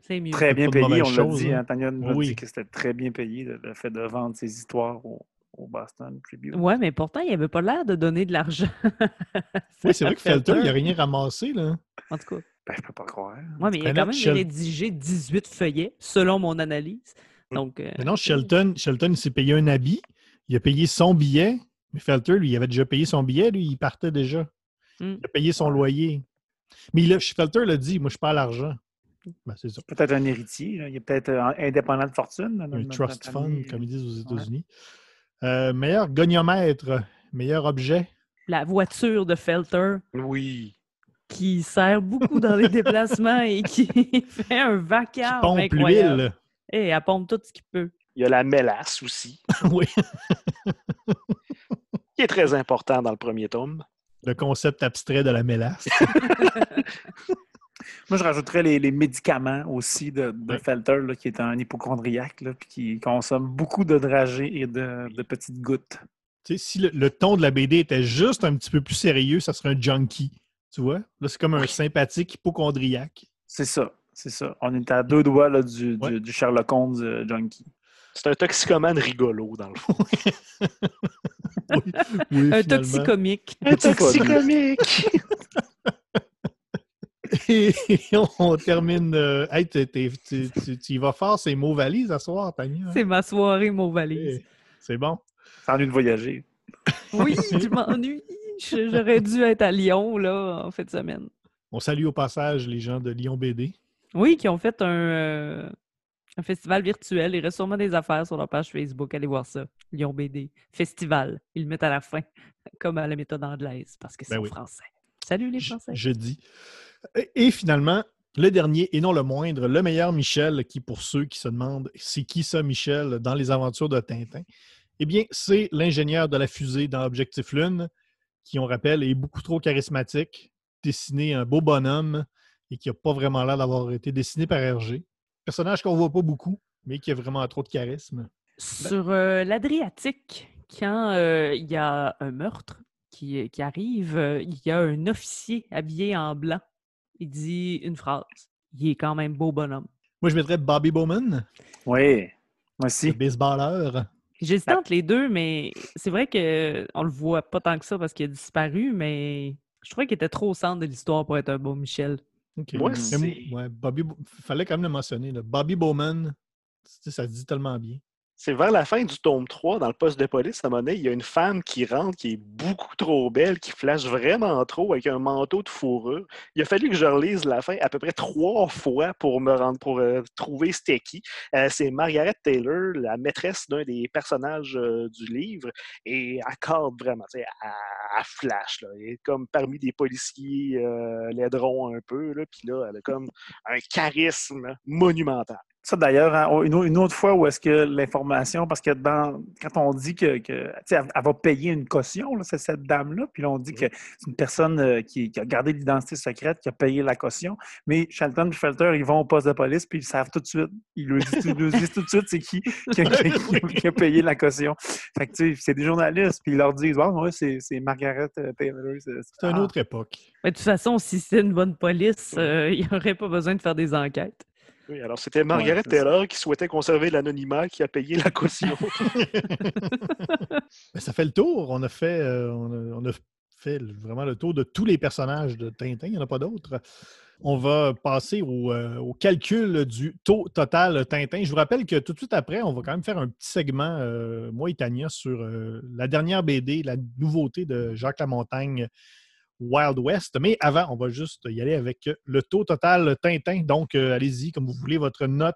C'est mieux. Très bien payé, on l'a dit. hein. Tania nous a Oui. dit que c'était très bien payé, le, fait de vendre ses histoires au, au Boston Tribune. Ouais, mais pourtant, il avait pas l'air de donner de l'argent. Oui, c'est vrai que Felter, il n'a rien ramassé. Là. En tout cas. Ben, je peux pas croire. Ouais, mais il a quand même Shel- rédigé 18 feuillets, selon mon analyse. Donc, euh, Mais non, Shelton, Shelton il s'est payé un habit. Il a payé son billet. Mais Felter, lui, il avait déjà payé son billet. Lui, il partait déjà. Hmm. Il a payé son loyer. Mais il a, Felter l'a dit, moi, je pas l'argent. Ben, c'est ça. Peut-être un héritier. là. Il est peut-être euh, indépendant de fortune. là, Un trust fund, ami. comme ils disent aux Ouais. États-Unis. Euh, meilleur goniomètre, meilleur objet. La voiture de Felter Oui. Qui sert beaucoup dans les déplacements et qui fait un Qui vacarme pompe incroyable. l'huile. Et elle pompe tout ce qu'il peut. Il y a la mélasse aussi, oui. qui est très important dans le premier tome. Le concept abstrait de la mélasse. Moi, je rajouterais les, les médicaments aussi de, de Ouais. Felter, là, qui est un hypochondriaque, là, puis qui consomme beaucoup de dragées et de, de petites gouttes. Tu sais, si le, le ton de la BD était juste un petit peu plus sérieux, ça serait un junkie. Tu vois? Là, c'est comme un sympathique hypochondriaque. C'est ça, c'est ça. On est à deux doigts là, du, du- Ouais. du Sherlock Holmes euh, junkie. C'est un toxicomane rigolo, dans le fond. Oui, Un finalement. toxicomique. Un toxicomique! Et on termine. euh, hey, tu, tu- tu y vas fort, ces mots valises à soir, Tania. hein? C'est ma soirée, mon valise. Eh, C'est bon. Ça ennuie de voyager. Oui, je m'ennuie. J'aurais dû être à Lyon, là, en fin de semaine. On salue au passage les gens de Lyon BD. Oui, qui ont fait un, euh, un festival virtuel. Il reste sûrement des affaires sur leur page Facebook. Allez voir ça. Lyon BD. Festival. Ils le mettent à la fin, comme à la méthode anglaise, parce que c'est Ben en oui. français. Salut les Français. je dis. Et, et finalement, le dernier, et non le moindre, le meilleur Michel, qui pour ceux qui se demandent c'est qui ça, Michel, dans les aventures de Tintin, eh bien, c'est l'ingénieur de la fusée dans Objectif Lune, qui, on rappelle, est beaucoup trop charismatique, dessiné un beau bonhomme et qui n'a pas vraiment l'air d'avoir été dessiné par Hergé. Personnage qu'on voit pas beaucoup, mais qui a vraiment trop de charisme. Sur euh, l'Adriatique, quand euh, il y a un meurtre qui, qui arrive, euh, il y a un officier habillé en blanc. Il dit une phrase. Il est quand même beau bonhomme. Moi, je mettrais Bobby Bowman, Oui, moi le aussi. baseballeur. J'hésite entre les deux, mais c'est vrai que on le voit pas tant que ça parce qu'il a disparu, mais je trouvais qu'il était trop au centre de l'histoire pour être un beau Michel. Ok. Moi, Mais c'est- moi- ouais, Bobby, Bo- fallait quand même le mentionner. là. Bobby Bowman, ça se dit tellement bien. C'est vers la fin du tome 3, dans le poste de police, à un il y a une femme qui rentre, qui est beaucoup trop belle, qui flash vraiment trop avec un manteau de fourrure. Il a fallu que je relise la fin à peu près trois fois pour me rendre, pour euh, trouver c'était qui. Euh, c'est Margaret Taylor, la maîtresse d'un des personnages euh, du livre, et elle vraiment, tu sais, elle flash, comme parmi des policiers laiderons un peu, puis là, elle a comme un charisme monumental. Ça, d'ailleurs, hein, une, au- une autre fois où est-ce que l'information, parce que dans, quand on dit que, elle, elle va payer une caution, là, c'est cette dame-là, puis là, on dit que c'est une personne euh, qui, qui a gardé l'identité secrète, qui a payé la caution, mais Shelton et Felter, ils vont au poste de police, puis ils savent tout de suite, ils lui disent, ils tout de suite c'est qui qui a, qui a- qui a payé la caution. Fait que, tu sais, c'est des journalistes, puis ils leur disent, oh, ouais, c'est c'est Margaret euh, Taylor. C'est C'est une Ah. autre époque. Mais de toute façon, si c'est une bonne police, euh, il n'y aurait pas besoin de faire des enquêtes. Oui, alors c'était Margaret. Taylor qui souhaitait conserver l'anonymat, qui a payé la caution. Ben, ça fait le tour. On a fait, euh, on a, on a fait vraiment le tour de tous les personnages de Tintin. Il n'y en a pas d'autres. On va passer au, euh, au calcul du taux total Tintin. Je vous rappelle que tout de suite après, on va quand même faire un petit segment, euh, moi et Tania, sur euh, la dernière BD, la nouveauté de Jacques Lamontagne, Wild West. Mais avant, on va juste y aller avec le taux total Tintin. Donc, euh, allez-y, comme vous voulez, votre note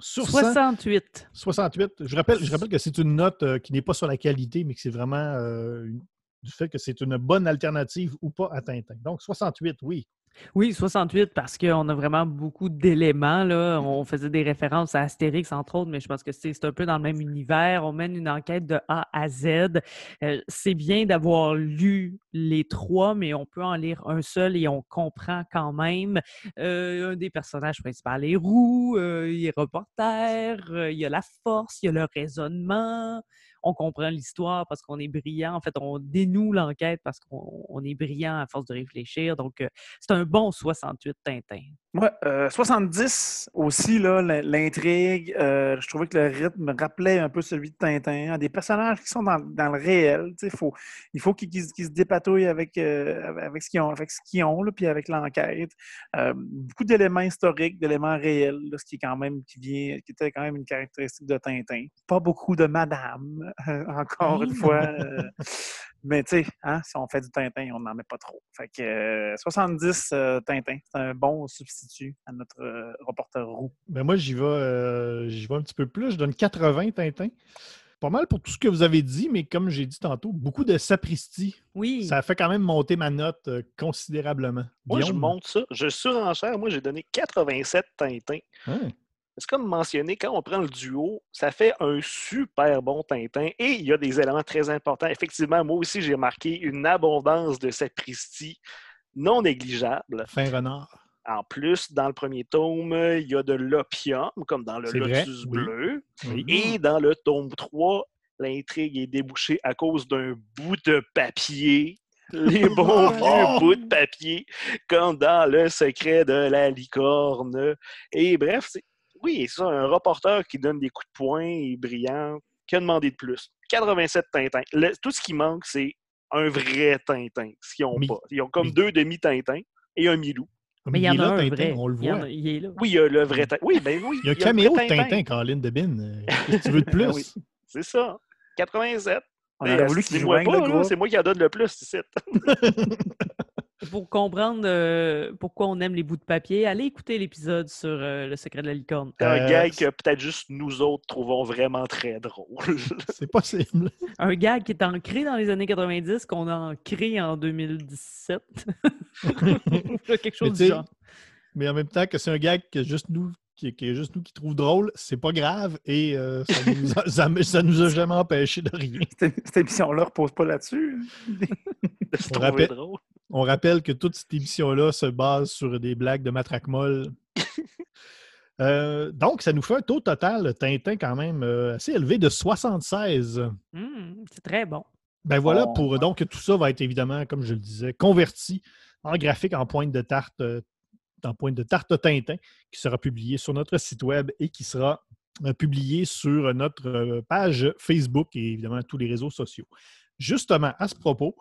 sur 100. 68. 68. Je rappelle, je rappelle que c'est une note euh, qui n'est pas sur la qualité, mais que c'est vraiment euh, une- du fait que c'est une bonne alternative ou pas à Tintin. Donc, 68, oui. Oui, 68 parce qu'on a vraiment beaucoup d'éléments. Là. On faisait des références à Astérix, entre autres, mais je pense que c'est c'est un peu dans le même univers. On mène une enquête de A à Z. Euh, c'est bien d'avoir lu les trois, mais on peut en lire un seul et on comprend quand même. Euh, un des personnages principaux est roux, euh, il est reporter, euh, il y a la force, il y a le raisonnement. On comprend l'histoire parce qu'on est brillant. En fait, on dénoue l'enquête parce qu'on on est brillant à force de réfléchir. Donc, euh, c'est un bon 68 Tintin. Moi, euh, 70 aussi, là, l'intrigue. euh, je trouvais que le rythme me rappelait un peu celui de Tintin. hein, Des personnages qui sont dans, dans le réel. Faut, il faut qu'ils se dépatouillent avec, euh, avec ce qu'ils ont, avec ce qu'ils ont là, puis avec l'enquête. Beaucoup d'éléments historiques, d'éléments réels, là, ce qui est quand même qui vient, qui était quand même une caractéristique de Tintin. Pas beaucoup de madame, encore une fois. Mais tu sais, hein, si on fait du Tintin, on n'en met pas trop. Fait que euh, 70 euh, Tintin, c'est un bon substitut à notre euh, reporter roux. Ben moi, j'y vais, euh, j'y vais un petit peu plus. Je donne 80 Tintin. Pas mal pour tout ce que vous avez dit, mais comme j'ai dit tantôt, beaucoup de sapristi. Oui. Ça a fait quand même monter ma note euh, considérablement. Moi, je monte ça. Je surenchère. Moi, j'ai donné 87 Tintin. Ouais. C'est comme mentionné, quand on prend le duo, ça fait un super bon Tintin et il y a des éléments très importants. Effectivement, moi aussi, j'ai marqué une abondance de sapristi non négligeable. Fin renard. En plus, dans le premier tome, il y a de l'opium, comme dans le vrai, Lotus bleu. Oui. Et dans le tome 3, l'intrigue est débouchée à cause d'un bout de papier. Les bons vieux bouts de papier, comme dans Le secret de la licorne. Et bref, oui, c'est ça, un reporter qui donne des coups de poing et brillant. Que demander de plus? 87 Tintins. Le- tout ce qui manque, c'est un vrai Tintin. Ce qu'ils n'ont pas. Ils ont comme mi- deux demi-Tintins et un Milou. Mais il y en est a là, un Tintin, vrai. on le Il y en voit. a- il est là. Oui, il y a le vrai Tintin. Oui, ben oui. Il y a un caméo de Tintin, Caroline Debine. Euh, Qu'est-ce que tu veux de plus? Ben oui. C'est ça. 87. On Mais aurait voulu qu'il. C'est moi qui en donne le plus ici. Pour comprendre euh, pourquoi on aime les bouts de papier, allez écouter l'épisode sur euh, le secret de la licorne. C'est un Euh, gag que peut-être juste nous autres trouvons vraiment très drôle. C'est possible. Un gag qui est ancré dans les années 90, qu'on a ancré en 2017. Quelque chose du genre. Mais en même temps que c'est un gag que juste nous qui, qui est juste nous qui trouve drôle, c'est pas grave et euh, ça, nous a, ça, ça nous a jamais empêché de rien. Cette, cette émission-là repose pas là-dessus. de se On trouver rappelle- drôle. On rappelle que toute cette émission-là se base sur des blagues de matraque molle. Euh, donc, ça nous fait un taux total, Tintin, quand même euh, assez élevé de 76. Hum, c'est très bon. Ben voilà, Oh. pour donc tout ça va être évidemment, comme je le disais, converti en graphique en pointe de tarte, euh, en pointe de tarte Tintin, qui sera publié sur notre site web et qui sera publié sur notre page Facebook et évidemment tous les réseaux sociaux. Justement, à ce propos,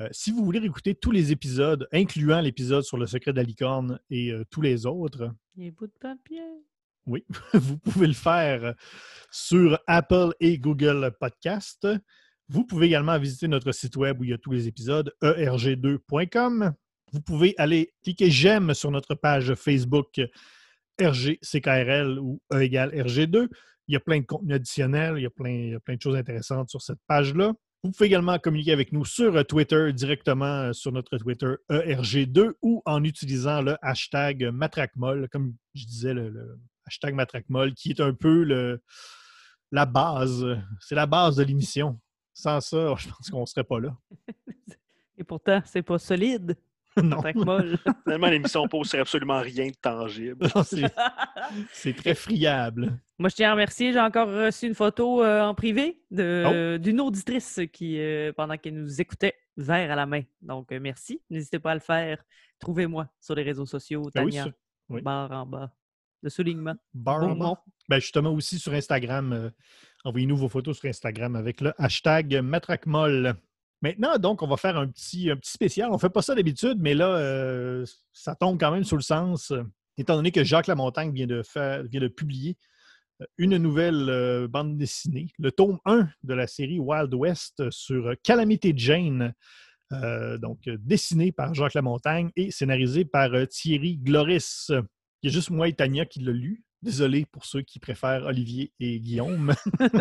euh, si vous voulez écouter tous les épisodes, incluant l'épisode sur le secret de la licorne et euh, tous les autres, Les bouts de papier. oui, vous pouvez le faire sur Apple et Google Podcast. Vous pouvez également visiter notre site web où il y a tous les épisodes, E erg2.com. Vous pouvez aller cliquer j'aime sur notre page Facebook RGCKRL ou E égale RG2. Il y a plein de contenus additionnels, il y a plein, il y a plein de choses intéressantes sur cette page-là. Vous pouvez également communiquer avec nous sur Twitter, directement euh, sur notre Twitter E ERG2 ou en utilisant le hashtag MatraqueMolle, comme je disais, le, le hashtag MatraqueMolle, qui est un peu le, la base. C'est la base de l'émission. Sans ça, je pense qu'on ne serait pas là. Et pourtant, c'est pas solide. non, molle. Finalement, l'émission pose sur absolument rien de tangible. C'est très friable. Moi, je tiens à remercier. J'ai encore reçu une photo euh, en privé Oh. d'une auditrice qui, euh, pendant qu'elle nous écoutait, verre à la main. Donc, euh, merci. N'hésitez pas à le faire. Trouvez-moi sur les réseaux sociaux, Ben oui, Tania, oui. barre en bas, de soulignement. Bar Bon en bas. Ben, justement aussi sur Instagram. Envoyez-nous vos photos sur Instagram avec le hashtag MatraqueMolle. Maintenant, donc, on va faire un petit, un petit spécial. On ne fait pas ça d'habitude, mais là, ça tombe quand même sous le sens, étant donné que Jacques Lamontagne vient de, faire, vient de publier une nouvelle euh, bande dessinée, le tome 1 de la série Wild West sur euh, Calamité Jane, euh, donc dessiné par Jacques Lamontagne et scénarisé par euh, Thierry Gloris. Il y a juste moi et Tania qui l'a lu. Désolé pour ceux qui préfèrent Olivier et Guillaume.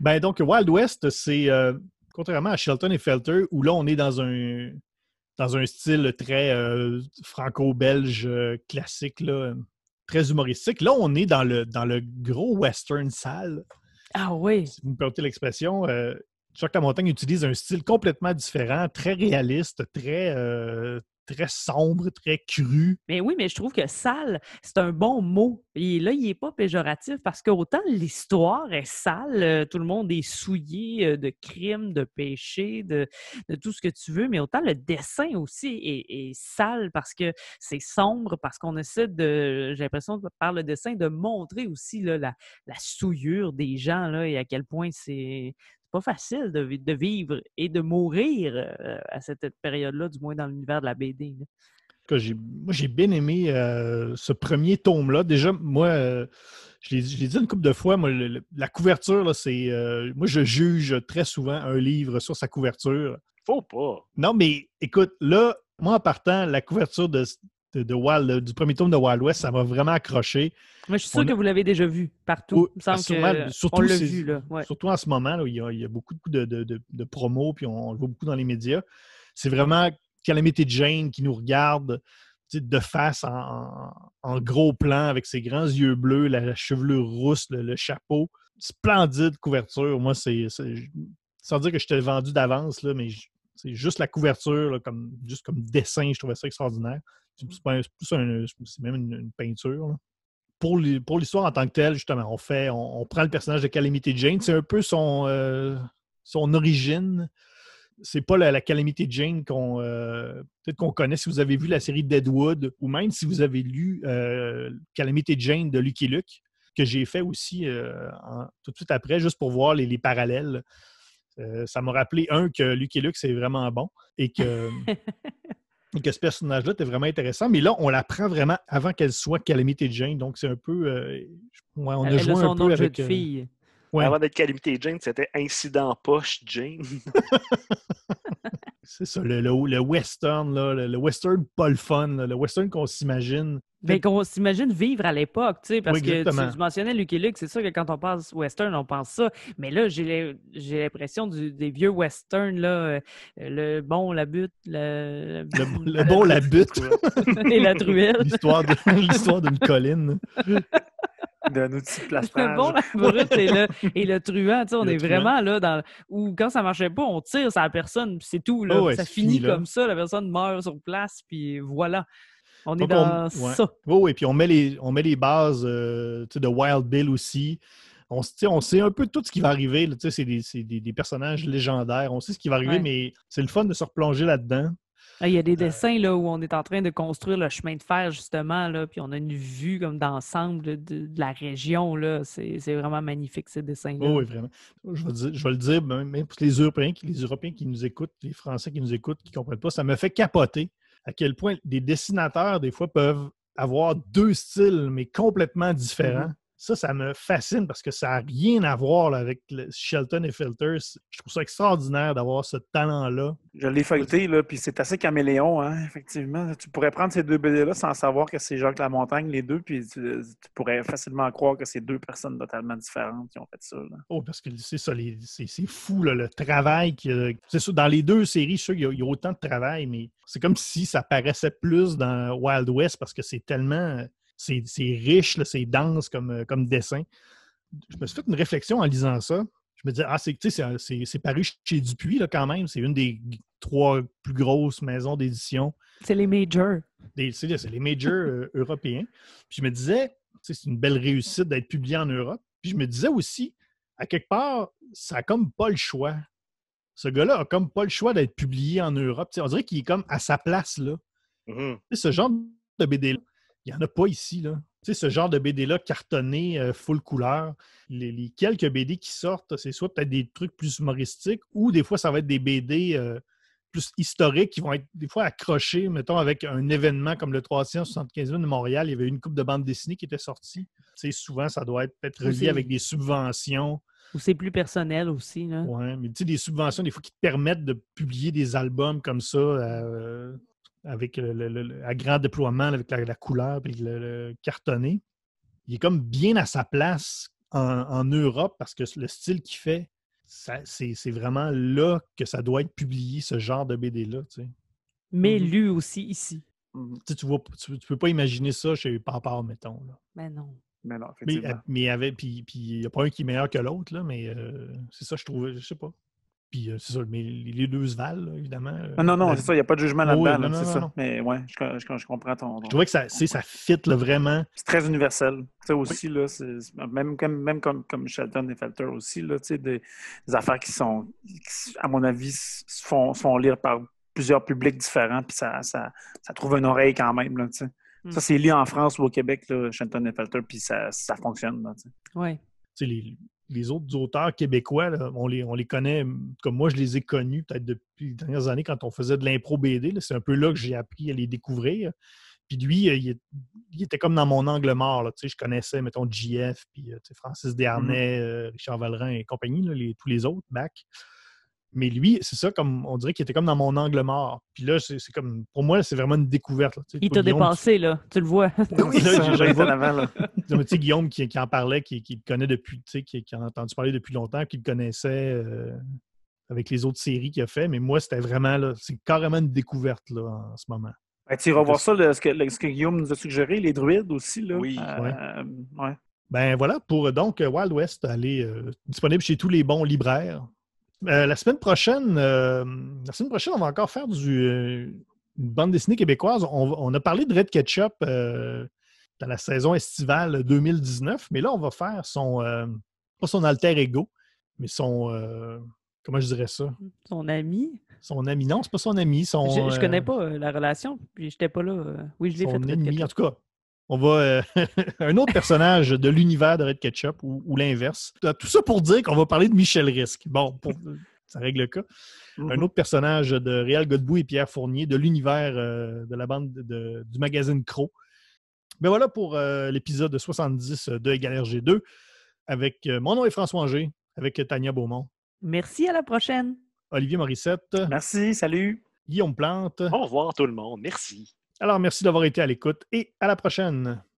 ben donc, Wild West, c'est euh, contrairement à Shelton et Felter, où là, on est dans un, dans un style très franco-belge classique, là, très humoristique. Là, on est dans le, dans le gros western sale, Ah oui. si vous me permettez l'expression. Euh, Jacques Lamontagne utilise un style complètement différent, très réaliste, très, euh, très sombre, très cru. Mais oui, mais je trouve que sale, c'est un bon mot. Et là, il n'est pas péjoratif parce qu'autant l'histoire est sale, euh, tout le monde est souillé euh, de crimes, de péchés, de, tout ce que tu veux, mais autant le dessin aussi est, sale parce que c'est sombre, parce qu'on essaie de, j'ai l'impression par le dessin, de montrer aussi la souillure des gens là, et à quel point c'est pas facile de, de vivre et de mourir euh, à cette période-là, du moins dans l'univers de la BD. là. moi, j'ai bien aimé euh, ce premier tome-là. Déjà, moi, euh, je, l'ai, dit une couple de fois, moi, le- le- la couverture, là, c'est. euh, moi, je juge très souvent un livre sur sa couverture. Faut pas. Non, mais écoute, là, moi, en partant, la couverture de, de, de Wild, du premier tome de Wild West, ça m'a vraiment accroché. Moi, je suis sûr a- que vous l'avez déjà vu partout. Me sûrement, que surtout on l'a vu, là. Ouais. Surtout en ce moment, là, où il, y a, il y a beaucoup de, de, promos, puis on, le voit beaucoup dans les médias. C'est vraiment Calamity Jane qui nous regarde de face en, gros plan avec ses grands yeux bleus, la chevelure rousse, le, le chapeau. Splendide couverture. Moi, c'est. Sans dire que je t'ai vendu d'avance, mais c'est juste la couverture, là, comme, juste comme dessin, je trouvais ça extraordinaire. C'est plus un- même une, peinture. là pour l'hi- pour l'histoire en tant que telle, justement, on fait, on, prend le personnage de Calamity Jane. C'est un peu son, euh, son origine. C'est pas la, la Calamity Jane qu'on euh, peut-être qu'on connaît si vous avez vu la série Deadwood ou même si vous avez lu euh, Calamity Jane de Lucky Luke, que j'ai fait aussi euh, tout de suite après, juste pour voir les, les parallèles. Euh, ça m'a rappelé, un, que Lucky Luke, c'est vraiment bon et que, et que ce personnage-là était vraiment intéressant. Mais là, on la prend vraiment avant qu'elle soit Calamity Jane. Donc, c'est un peu. euh, ouais, on a joué son un nom peu avec. de euh, fille. ouais, Avant d'être Calamité Jane, c'était Incident Poche Jane. c'est ça, le, le- le western, là, le, le western pas le fun, là, le western qu'on s'imagine. Mais qu'on s'imagine vivre à l'époque, tu sais, parce Oui, que tu, tu mentionnais Lucky Luke, c'est sûr que quand on pense western, on pense ça. Mais là, j'ai l'im- j'ai l'impression des vieux westerns, là, euh, le bon, la butte, le, Le, bon, la butte. et la truelle. L'histoire d'une colline. d'un outil de Le plastrage. bon, la brute et le, et le truand, tu sais, on Le est truand. vraiment là dans où quand ça marchait pas, on tire sur la personne, puis c'est tout. Là. Oh ouais, ça finit fini, comme ça, la personne meurt sur place, puis voilà. On est Donc, on- dans ouais. ça. Oui, oui, puis on met les, on met les bases euh, de Wild Bill aussi. On, on sait un peu tout ce qui va arriver. là, tu sais, C'est des, des- des personnages légendaires. On sait ce qui va arriver, Ouais. mais c'est le fun de se replonger là-dedans. Il y a Euh. des dessins là, où on est en train de construire le chemin de fer, justement, là, puis on a une vue comme d'ensemble de, de la région. là. C'est vraiment magnifique, ces dessins-là. Oui, oui, vraiment. Je vais, dire- je vais le dire, même pour les Européens, qui, les Européens qui nous écoutent, les Français qui nous écoutent, qui ne comprennent pas, ça me fait capoter à quel point des dessinateurs, des fois, peuvent avoir deux styles, mais complètement différents. Ça, ça me fascine parce que ça n'a rien à voir là, avec le Shelton et Filters. Je trouve ça extraordinaire d'avoir ce talent-là. Je l'ai feuilleté, là, puis c'est assez caméléon, hein, effectivement. Tu pourrais prendre ces deux BD-là sans savoir que c'est Jacques Lamontagne, les deux, puis tu, tu pourrais facilement croire que c'est deux personnes totalement différentes qui ont fait ça. là. Oh, parce que c'est ça, c'est fou là, le travail. a- C'est sûr, dans les deux séries, je suis sûr qu'il y a- il y, a autant de travail, mais c'est comme si ça paraissait plus dans Wild West parce que c'est tellement. C'est riche, c'est dense comme, euh, comme dessin. Je me suis fait une réflexion en lisant ça. Je me disais, ah, c'est tu sais, c'est- c'est c'est paru chez Dupuis là, quand même. C'est une des trois plus grosses maisons d'édition C'est les majors. c'est les majors euh, européens. Puis je me disais, c'est une belle réussite d'être publié en Europe. Puis je me disais aussi, à quelque part, ça n'a comme pas le choix. Ce gars-là a comme pas le choix d'être publié en Europe. Tu sais, on dirait qu'il est comme à sa place là. Mhm. Sais, ce genre de BD-là, il n'y en a pas ici. Là. Tu sais, ce genre de BD-là cartonné, euh, full couleur. Les, les quelques BD qui sortent, c'est soit peut-être des trucs plus humoristiques ou des fois, ça va être des BD euh, plus historiques qui vont être des fois accrochés, mettons, avec un événement comme le 375e de Montréal. Il y avait une coupe de bande dessinée qui était sortie. Tu sais, souvent, ça doit être peut-être relié avec des subventions. Ou c'est plus personnel aussi. Ouais, mais tu sais, des subventions, des fois, qui te permettent de publier des albums comme ça, euh, avec le, le- le- à grand déploiement, avec la, la couleur et le, le cartonné. Il est comme bien à sa place en, en Europe parce que le style qu'il fait, c'est vraiment là que ça doit être publié, ce genre de BD-là. Tu sais. Mais Mhm. lu aussi ici. Mhm. Tu, sais, tu, vois, tu, tu peux pas imaginer ça chez Papa, mettons. Là. Mais non. Mais non, effectivement. mais il y avait, puis puis il n'y a pas un qui est meilleur que l'autre, là, mais euh, c'est ça, je trouvais, je sais pas. Puis euh, c'est ça, mais les deux se valent, là, évidemment. euh, non, non, non, la- c'est ça, il n'y a pas de jugement Oui, là-dedans, là, non, c'est ça. non. Mais ouais, je, je- je comprends ton. Je trouvais que ça, c'est- ça fit là, vraiment. C'est très universel. Tu sais, aussi, là, c'est- même, comme, même comme, comme Shelton et Felter aussi, là, tu sais, des, des affaires qui sont, qui, à mon avis, se font, se font lire par plusieurs publics différents, puis ça, ça, ça trouve une oreille quand même. Là, tu sais. Mm. Ça, c'est lu en France ou au Québec, là, Shelton et Felter, puis ça, ça fonctionne. Là, tu sais. Ouais. Tu sais, les, les autres auteurs québécois, là, on, les, on les connaît, comme moi, je les ai connus peut-être depuis les dernières années quand on faisait de l'impro BD. C'est un peu là que j'ai appris à les découvrir. Puis lui, euh, il, est- il était comme dans mon angle mort. là. Tu sais, Je connaissais, mettons, JF, puis euh, tu sais, Francis Desharnais, euh, Richard Valrin et compagnie, là, les- tous les autres, back. Mais lui, c'est ça, comme on dirait qu'il était comme dans mon angle mort. Puis là, c'est c'est comme, pour moi, c'est vraiment une découverte. là. Tu sais, Il t'a dépassé, là. Tu le vois. Oui, Ça, là, est vois. en avant, là. tu sais, Guillaume qui, qui en parlait, qui, qui le connaît depuis, tu sais, qui, qui en a entendu parler depuis longtemps, qui le connaissait euh, avec les autres séries qu'il a fait. Mais moi, c'était vraiment, là, c'est carrément une découverte là, en ce moment. Ben, tu iras voir ça, le- ce, que, le- ce que Guillaume nous a suggéré, les druides aussi. Là. Oui. Euh, ouais. Ben voilà, pour euh, donc Wild West, aller euh, disponible chez tous les bons libraires. Euh, la semaine prochaine, euh, la semaine prochaine, on va encore faire du, euh, une bande dessinée québécoise. On, a parlé de Red Ketchup dans la saison estivale 2019, mais là, on va faire son, pas son alter ego, mais son, comment je dirais ça? Son ami. Son ami. Non, c'est pas son ami. Son, Je, je connais pas la relation, puis j'étais pas là. Oui, je l'ai fait. son ennemi. En tout cas, on va. euh, un autre personnage de l'univers de Red Ketchup ou, ou l'inverse. Tout ça pour dire qu'on va parler de Michel Risque. Bon, pour- ça règle le cas. Un Mhm. autre personnage de Réal Godbout et Pierre Fournier de l'univers euh, de la bande de- de- du magazine Crow. Ben voilà pour euh, l'épisode 70 de Égal RG2 avec euh, mon nom est François Anger, avec Tania Beaumont, Merci, à la prochaine. Olivier Morissette, Merci, salut. Guillaume Plante. Au revoir tout le monde. Merci. Alors, merci d'avoir été à l'écoute et à la prochaine.